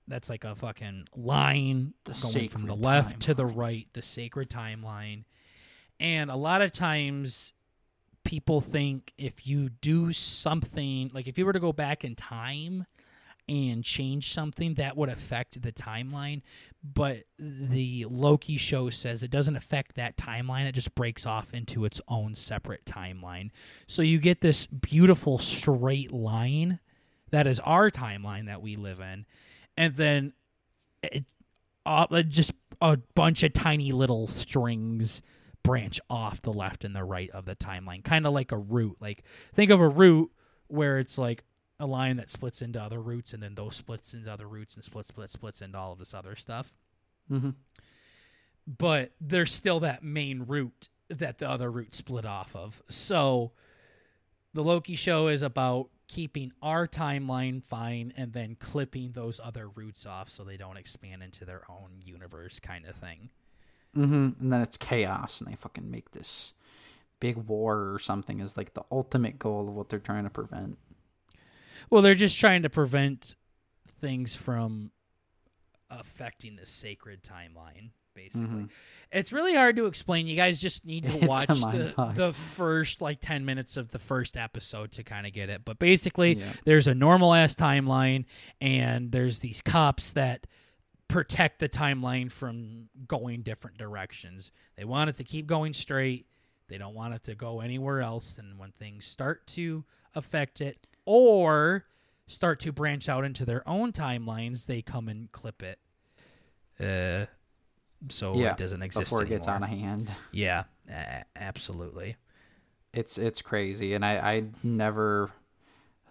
that's like a fucking line The going from the left to the right, the sacred timeline. And a lot of times people think if you do something, like if you were to go back in time and change something, that would affect the timeline. But the Loki show says it doesn't affect that timeline, it just breaks off into its own separate timeline. So you get this beautiful straight line that is our timeline that we live in. And then it, uh, just a bunch of tiny little strings branch off the left and the right of the timeline, kind of like a root. Like think of a root where it's like a line that splits into other roots, and then those splits into other roots, and splits, splits, splits into all of this other stuff. Mm-hmm. But there's still that main root that the other root split off of. So the Loki show is about keeping our timeline fine and then clipping those other roots off so they don't expand into their own universe kind of thing. Mm-hmm. And then it's chaos, and they fucking make this big war or something is like the ultimate goal of what they're trying to prevent. Well, they're just trying to prevent things from affecting the sacred timeline, basically. Mhm. It's really hard to explain. You guys just need to [laughs] It's watch the, the first like 10 minutes of the first episode to kind of get it. But basically, Yeah. there's a normal ass timeline, and there's these cops that protect the timeline from going different directions. They want it to keep going straight. They don't want it to go anywhere else. And when things start to affect it or start to branch out into their own timelines, they come and clip it. Uh, so Yeah, it doesn't exist Before it gets out anymore. of hand. Yeah, a- absolutely. It's it's crazy, and I I never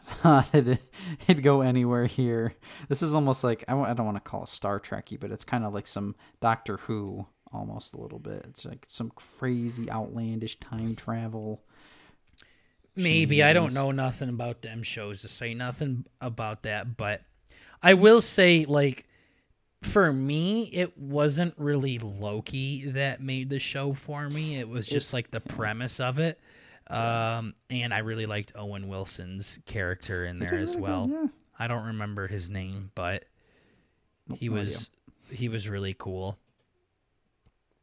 thought [laughs] it, it'd go anywhere here. This is almost like I, w- I don't want to call it Star Trekky, but it's kind of like some Doctor Who almost a little bit. It's like some crazy outlandish time travel. Maybe I don't know nothing about them shows to say nothing about that, but I will say like for me it wasn't really Loki that made the show for me. It was just It's- like the premise of it. Um and I really liked Owen Wilson's character in there as really good, well. yeah. I don't remember his name, but he no was he was really cool.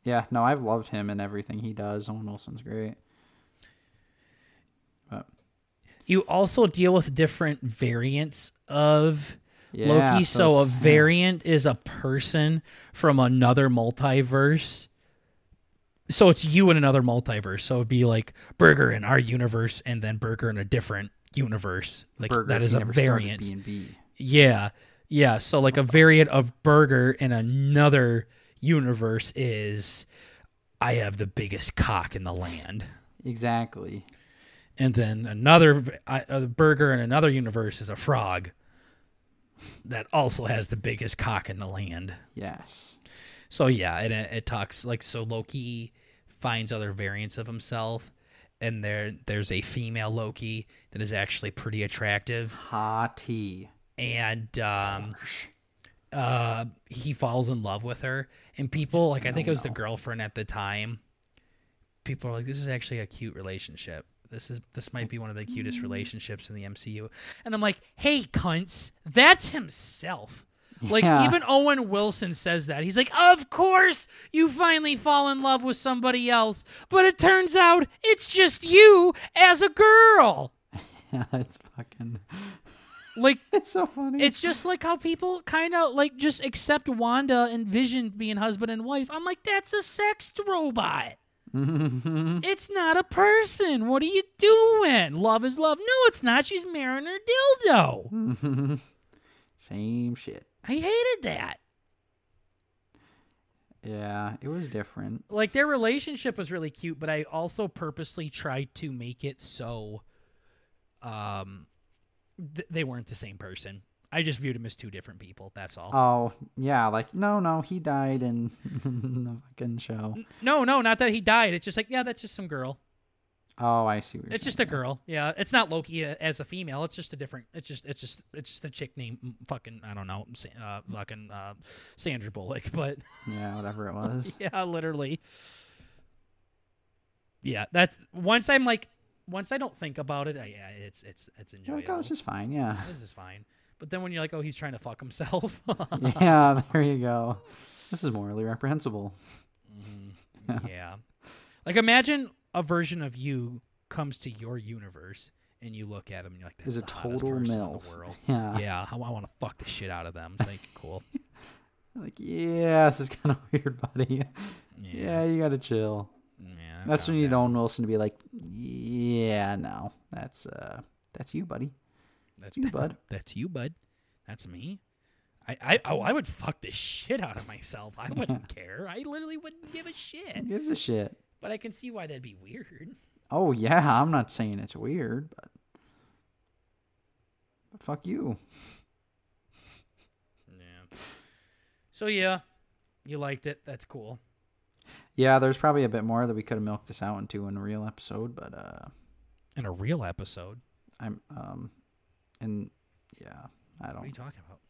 Yeah, no, I've loved him and everything he does. Owen Wilson's great. But You also deal with different variants of yeah, Loki. So, a it's- yeah. variant is a person from another multiverse. So it's you in another multiverse. So it'd be like Burger in our universe, and then Burger in a different universe. Like Burger that is a variant. B&B. Yeah, yeah. So like a variant of Burger in another universe is, I have the biggest cock in the land. Exactly. and then another uh, a burger in another universe is a frog that also has the biggest cock in the land. Yes. So yeah, it it talks like so Loki finds other variants of himself, and there there's a female Loki that is actually pretty attractive, Hottie. and um, uh, he falls in love with her, and people like I think it was the girlfriend at the time. People are like, "This is actually a cute relationship. This is this might be one of the cutest relationships in the MCU." And I'm like, "Hey, cunts, that's himself." [laughs] Like Yeah. even Owen Wilson says that. He's like, "Of course, you finally fall in love with somebody else, but it turns out it's just you as a girl." [laughs] Yeah, it's fucking. [laughs] Like It's so funny. it's just like how people kind of like just accept Wanda and Vision being husband and wife. I'm like, that's a sex robot. It's not a person. What are you doing? Love is love. No, it's not. She's marrying her dildo. Same shit. I hated that. Yeah, it was different. Like their relationship was really cute, but I also purposely tried to make it so um th- they weren't the same person. I just viewed them as two different people. That's all. Oh, yeah, like no, no, he died in [laughs] the fucking show. no, no, not that he died. It's just like, yeah, that's just some girl. Oh, I see. You're It's just a girl. Yeah, it's not Loki uh, as a female. It's just a different. It's just. It's just. It's just a chick named fucking. I don't know. Uh, fucking uh, Sandra Bullock. [laughs] But. Yeah, whatever it was. [laughs] yeah, literally. Yeah, that's once I'm like, once I don't think about it, I, yeah, it's it's it's You're enjoyable. like, oh, this is fine. Yeah. [laughs] This is fine. But then when you're like, oh, he's trying to fuck himself. yeah, there you go. This is morally reprehensible. yeah. Like imagine a version of you comes to your universe and you look at him and you're like, that's Is a the total person in the world. [laughs] Yeah. Yeah, I, want to fuck the shit out of them. It's like cool. [laughs] Like, yeah, this is kind of [laughs] weird, buddy. Yeah, Yeah, you gotta chill. yeah, That's when you down. Owen Wilson to be like, yeah, no, that's uh, that's you, buddy. That's you, bud. That's you, bud. That's me. I, I oh I would fuck the shit out of myself. I wouldn't care. I literally wouldn't give a Who shit. gives a shit? But I can see why that'd be weird. Oh yeah, I'm not saying it's weird, but but fuck you. Yeah. So yeah, you liked it. That's cool. Yeah, there's probably a bit more that we could have milked this out into in a real episode, but uh, In a real episode. I'm um, and yeah, I don't What are you talking about?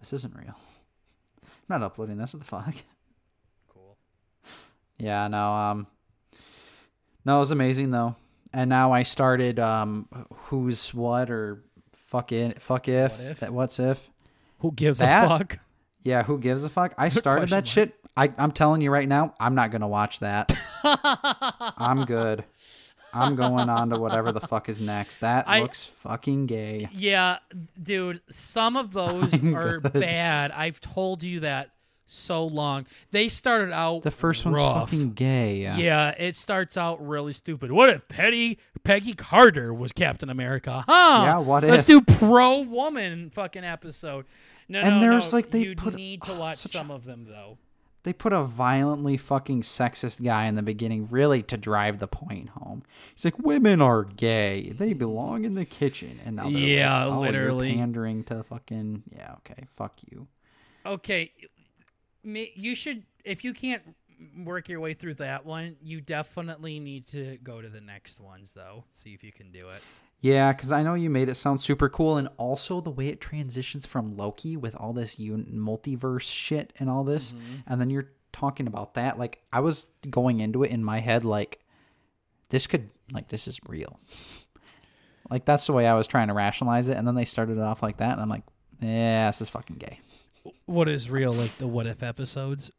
This isn't real. [laughs] I'm not uploading this. What the fuck? Yeah, no, um No, it was amazing though. And now I started um who's what or fuck it fuck if, What if? that what's if. Who gives That- a fuck? Yeah, who gives a fuck? I [laughs] started that shit. I I'm telling you right now, I'm not to watch that. [laughs] I'm good. I'm going on to whatever the fuck is next. That I- looks fucking gay. Yeah, dude, some of [laughs] those I'm are good. bad. I've told you that so long. They started out The first one's rough. fucking gay. Yeah, it starts out really stupid. What if Petty Peggy Carter was Captain America? Huh? Yeah, what if Let's if? do pro woman fucking episode. No, And no, there's, no. like, they you put- need to oh, [sighs] watch such some of them though. They put a violently fucking sexist guy in the beginning, really to drive the point home. He's like, "Women are gay; they belong in the kitchen." And now, they're Yeah, like, oh, literally. pandering to the fucking yeah. Okay, fuck you. Okay, you should if you can't work your way through that one, you definitely need to go to the next ones though. See if you can do it. Yeah, because I know you made it sound super cool, and also the way it transitions from Loki with all this un- multiverse shit and all this, mm-hmm. and then you're talking about that. Like I was going into it in my head, like this could, like this is real. Like that's the way I was trying to rationalize it, and then they started it off like that, and I'm like, yeah, this is fucking gay. What is real like the what if episodes?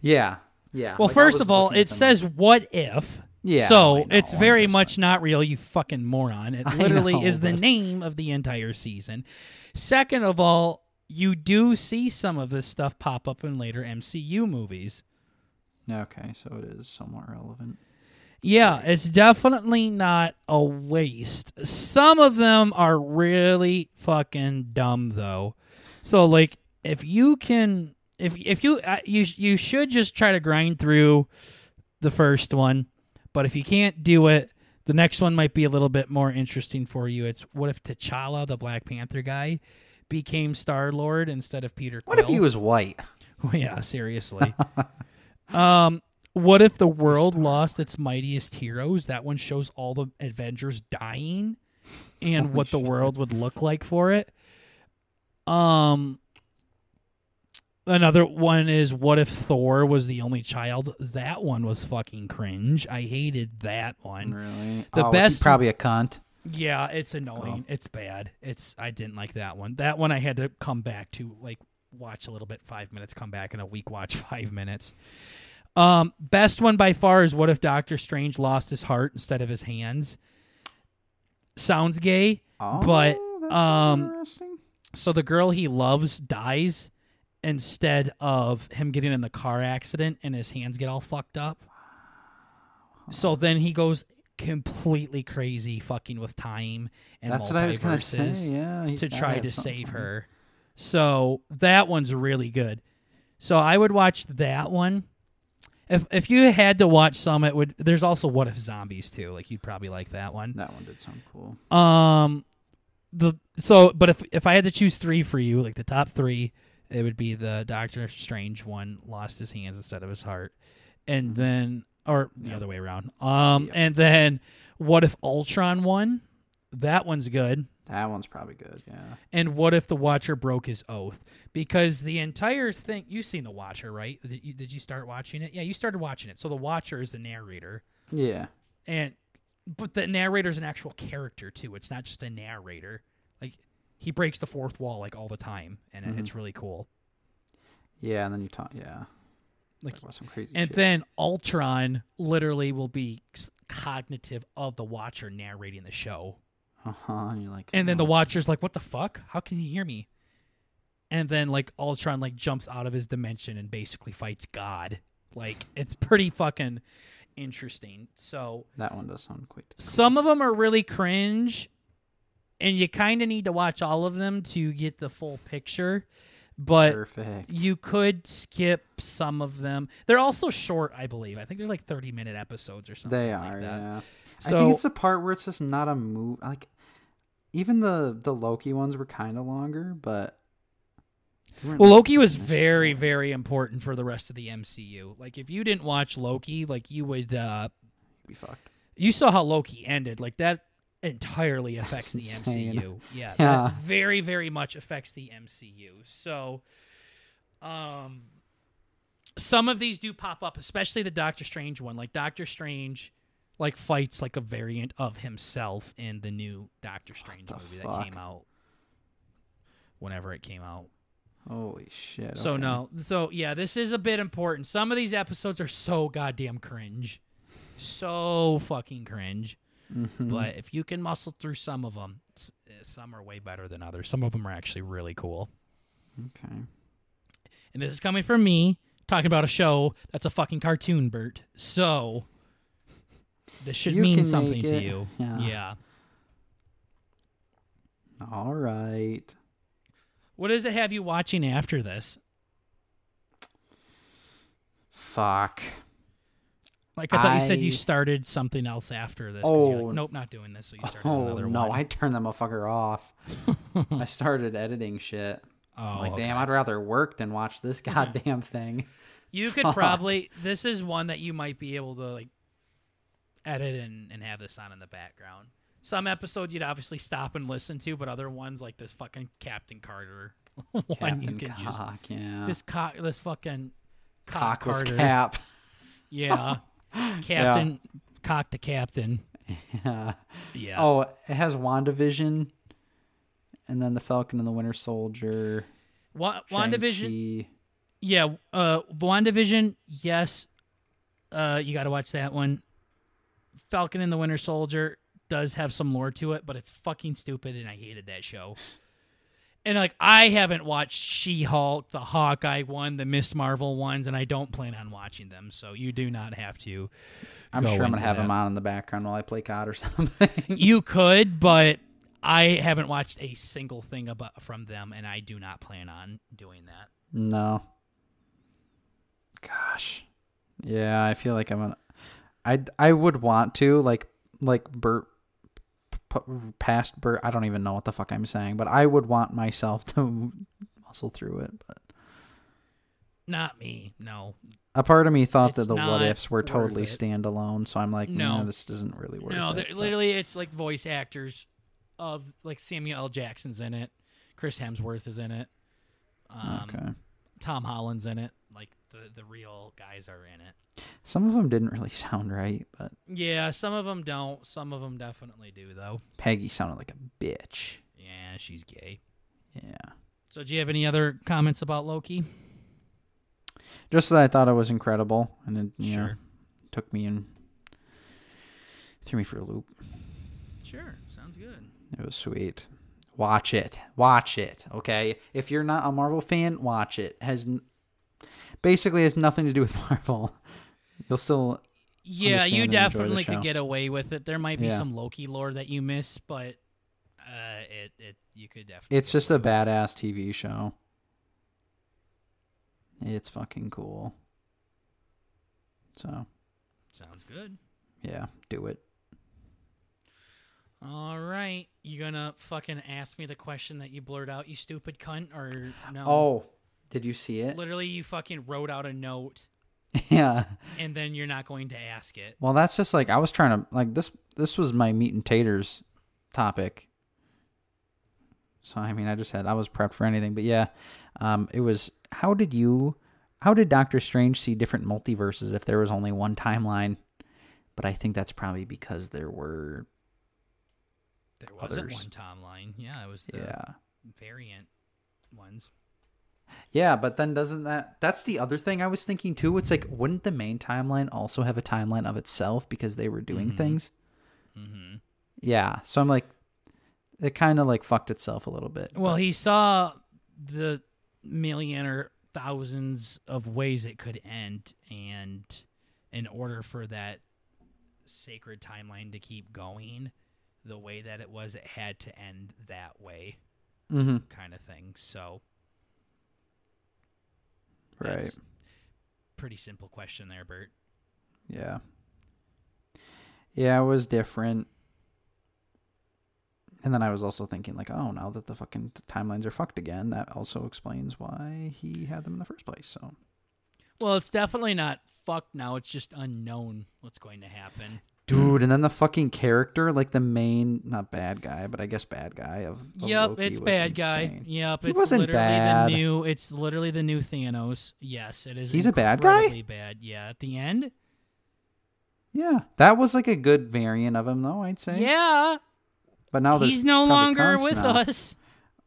Yeah, yeah. Well, Like, first of all, it says what if. Yeah, So know, it's very much not real, you fucking moron. It [laughs] literally know, is the name of the entire season. Second of all, you do see some of this stuff pop up in later MCU movies. okay, so it is somewhat relevant. Yeah, it's definitely not a waste. Some of them are really fucking dumb though. So like if you can if if you uh, you you should just try to grind through the first one, but if you can't do it, the next one might be a little bit more interesting for you. It's what if T'Challa, the Black Panther guy, became Star Lord instead of Peter Quill? What if he was white? Well, [laughs] yeah, seriously. um, what if the world lost its mightiest heroes? That one shows all the Avengers dying and what the shit. world would look like for it. Um, another one is what if Thor was the only child? That one was fucking cringe. I hated that one. Really? The oh, best- probably a cunt. Yeah, it's annoying. It's bad. It's I didn't like that one. That one I had to come back to like watch a little bit, five minutes, come back in a week, watch [laughs] five minutes. Um, best one by far is what if Doctor Strange lost his heart instead of his hands? Sounds gay. Oh, But, um, interesting. So the girl he loves dies instead of him getting in the car accident and his hands get all fucked up. So then he goes completely crazy, fucking with time and That's what I was gonna multiverses say. Yeah, he's to gotta try have to something save her. So that one's really good. So I would watch that one. If if you had to watch some, it would. There's also What If Zombies too. Like you'd probably like that one. That one did sound cool. Um, the so but if if I had to choose three for you, like the top three, it would be the Doctor Strange one, lost his hands instead of his heart, and then or the other way around. Um, and then what if Ultron won? That one's good. That one's probably good. Yeah. And what if the Watcher broke his oath? Because the entire thing, you've seen the Watcher, right? Did you, did you start watching it? Yeah, you started watching it. So the Watcher is the narrator, Yeah. and but the narrator is an actual character too. It's not just a narrator. He breaks the fourth wall like all the time, and Mhm. it's really cool. Yeah, and then you talk. Yeah, Like, some crazy. and shit. then Ultron literally will be cognitive of the Watcher narrating the show, uh huh, and you're like, and then the oh, Watcher's like, "What the fuck? How can he hear me?" And then like Ultron like jumps out of his dimension and basically fights God. Like it's pretty fucking interesting. So That one does sound quite. some of them are really cringe and you kind of need to watch all of them to get the full picture but Perfect. you could skip some of them they're also short i believe i think they're like 30 minute episodes or something They like are, that. yeah. I think it's the part where it's just not a move. Like, even the the Loki ones were kind of longer, but. well loki was very very important for the rest of the mcu like if you didn't watch loki like you would uh Be fucked. you saw how loki ended like that entirely [laughs] affects the mcu yeah, Yeah. very very much affects the mcu so um some of these do pop up especially the doctor strange one like doctor strange like fights like a variant of himself in the new doctor strange movie fuck? that came out whenever it came out Holy shit. so okay. no, so yeah, this is a bit important. Some of these episodes are so goddamn cringe, so fucking cringe. Mhm. But if you can muscle through some of them, some are way better than others. Some of them are actually really cool. Okay. And this is coming from me talking about a show that's a fucking cartoon, Bert. So this should You mean something to you. [laughs] Yeah. yeah. All right. What does it have you watching after this? Fuck. Like I thought you said you started something else after this. Oh. like, nope, not doing this. So you started Oh another no! one. I turned the motherfucker off. [laughs] I started editing shit. oh, like, okay. damn, I'd rather work than watch this goddamn thing. You could [laughs] Fuck. probably. This is one that you might be able to like edit and, and have this on in the background. Some episodes you'd obviously stop and listen to, but other ones like this fucking Captain Carter [laughs] one you Captain could just yeah. this cock this fucking cock Cockless Carter. cap. Yeah, [laughs] Captain Cock the Captain. [laughs] yeah. Yeah. Oh, it has WandaVision, and then the Falcon and the Winter Soldier. Wa- WandaVision. Yeah, uh WandaVision, yes. Uh you got to watch that one. Falcon and the Winter Soldier does have some lore to it, but it's fucking stupid and I hated that show. And like I haven't watched She-Hulk, the Hawkeye one, the Miss Marvel ones, and I don't plan on watching them. So you do not have to. I'm sure I'm gonna have them on in the background while I play COD or [laughs] something. You could, but I haven't watched a single thing about from them, and I do not plan on doing that. no. Gosh. Yeah, I feel like I'm gonna. I I would want to like like Bert. Past Bert, I don't even know what the fuck I'm saying, but I would want myself [laughs] to muscle through it. But Not me. No. a part of me thought It's that the what ifs were totally standalone, so I'm like, No. no, this doesn't really work. No, it. they're- but- literally, it's like voice actors of like Samuel L. Jackson's in it, Chris Hemsworth is in it, um, okay. Tom Holland's in it. The the real guys are in it. Some of them didn't really [laughs] sound right, but Yeah, some of them don't. Some of them definitely do, though. Peggy sounded like a bitch. Yeah, she's gay. Yeah. So, do you have any other comments about Loki? Just that I thought it was incredible, and it you know, took me and threw me for a loop. Sure, sounds good. It was sweet. Watch it. Watch it. Okay. If you're not a Marvel fan, watch it. Has basically has nothing to do with [laughs] Marvel. You'll still Yeah, you and enjoy the definitely could get away with it. There might be Yeah. some Loki lore that you miss, but uh, it it you could definitely. It's just a badass TV show. It's fucking cool. So, Sounds good. yeah, do it. All right, you gonna fucking ask me the question that you blurred out, you stupid cunt, or no? Oh, did you see it? literally, you fucking wrote out a note, [laughs] yeah. and then you're not going to ask it. Well, that's just like I was trying to like this. This was my meat and taters topic. So I mean, I just had I was prepped for anything, but yeah, um, it was. How did you? How did Doctor Strange see different multiverses if there was only one timeline? But I think that's probably because there were. There wasn't Others. one timeline. Yeah, it was the Yeah. variant ones. Yeah, but then doesn't that that's the other thing I was thinking too. It's like wouldn't the main timeline also have a timeline of itself because they were doing Mhm. things? Mm-hmm. Yeah. So I'm like it kind of like fucked itself a little bit. Well, he saw the million or thousands of ways it could end, and in order for that sacred timeline to keep going the way that it was, it had to end that way, hmm kind of thing. So, Right. that's pretty simple question there, Bert. Yeah. Yeah, it was different. And then I was also thinking, like, oh, now that the fucking timelines are fucked again, that also explains why he had them in the first place. So, Well, it's definitely not fucked now. It's just unknown what's going to happen. Mm. dude, and then the fucking character, like the main, not bad guy, but I guess bad guy of, of yep, Loki it's bad guy. Yep, He it's wasn't literally bad. the new. It's literally the new Thanos. Yes, it is. He's a bad guy? Bad. Yeah, at the end. Yeah, that was like a good variant of him, though. I'd say. Yeah, but now he's no longer with now. us.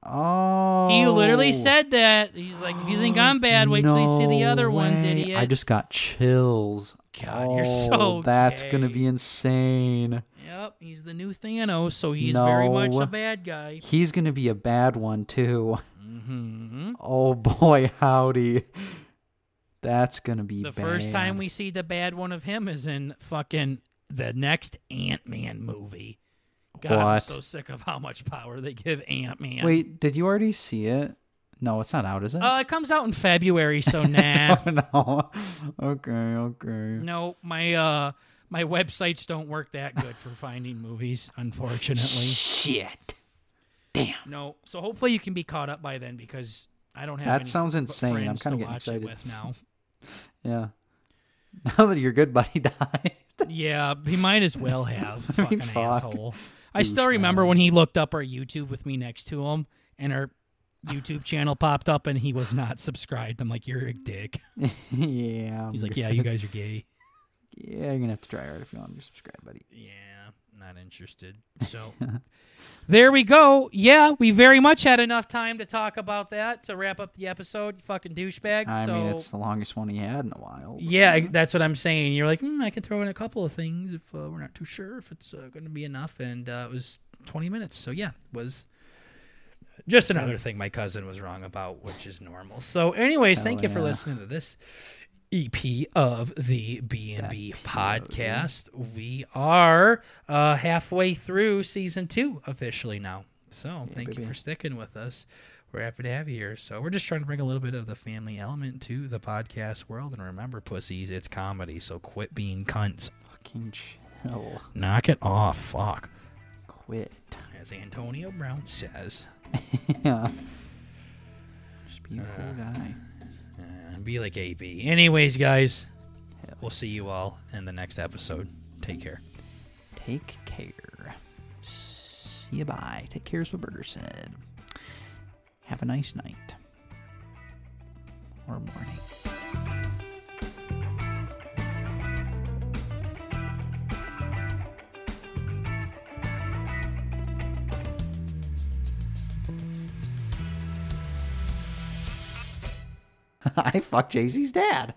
Oh, He literally said that. He's like, if you think I'm bad, wait till you see the No other ones, idiot. I just got chills. God, you're Oh, so That's gonna be insane. Yep, he's the new Thanos, so he's very much a bad guy. He's gonna be a bad one too. Mm-hmm. [laughs] Oh boy, howdy. That's gonna be The first time we see the bad one of him is in fucking the next Ant Man movie. God, I'm so sick of how much power they give Ant Man. Wait, did you already see it? No, it's not out, is it? uh, it comes out in February, so [laughs] nah. oh no. Okay, okay. no, my uh, my websites don't work that good for [laughs] finding movies, unfortunately. Shit. Damn. No, so hopefully you can be caught up by then because I don't have. That sounds insane. I'm kinda getting excited. with now. [laughs] Yeah. Now that your good buddy died. Yeah, he might as well have. Fucking fuck. asshole. I still remember when he looked up our YouTube with me next to him, and our YouTube channel popped up, and he was not subscribed. I'm like, you're a dick. [laughs] yeah. I'm He's like, yeah, you guys are gay. [laughs] Yeah, you're gonna have to try hard if you want to subscribe, buddy. Yeah, not interested. So [laughs] there we go. Yeah, we very much had enough time to talk about that to wrap up the episode. Fucking douchebag. I so mean, it's the longest one he had in a while. but- yeah, that's what I'm saying. You're like, mm, I can throw in a couple of things if uh, we're not too sure if it's uh, going to be enough, and uh, it was 20 minutes. So yeah, it was just another thing my cousin was wrong about, which is normal. So, anyways, thank Hell you for listening to this EP of the B and B That podcast. We are uh, halfway through season two officially now. So thank you for sticking with us. We're happy to have you here. So we're just trying to bring a little bit of the family element to the podcast world. And remember, pussies, it's comedy. So quit being cunts. Fucking chill. Knock it off. Fuck. Quit. As Antonio Brown says. [laughs] yeah. Just be a cool guy. Be like AB. Anyways, guys, we'll see you all in the next episode. Take care. Take care. See you bye. Take care, is what Burger said. Have a nice night. Or morning. [laughs] I fucked Jay Z's dad.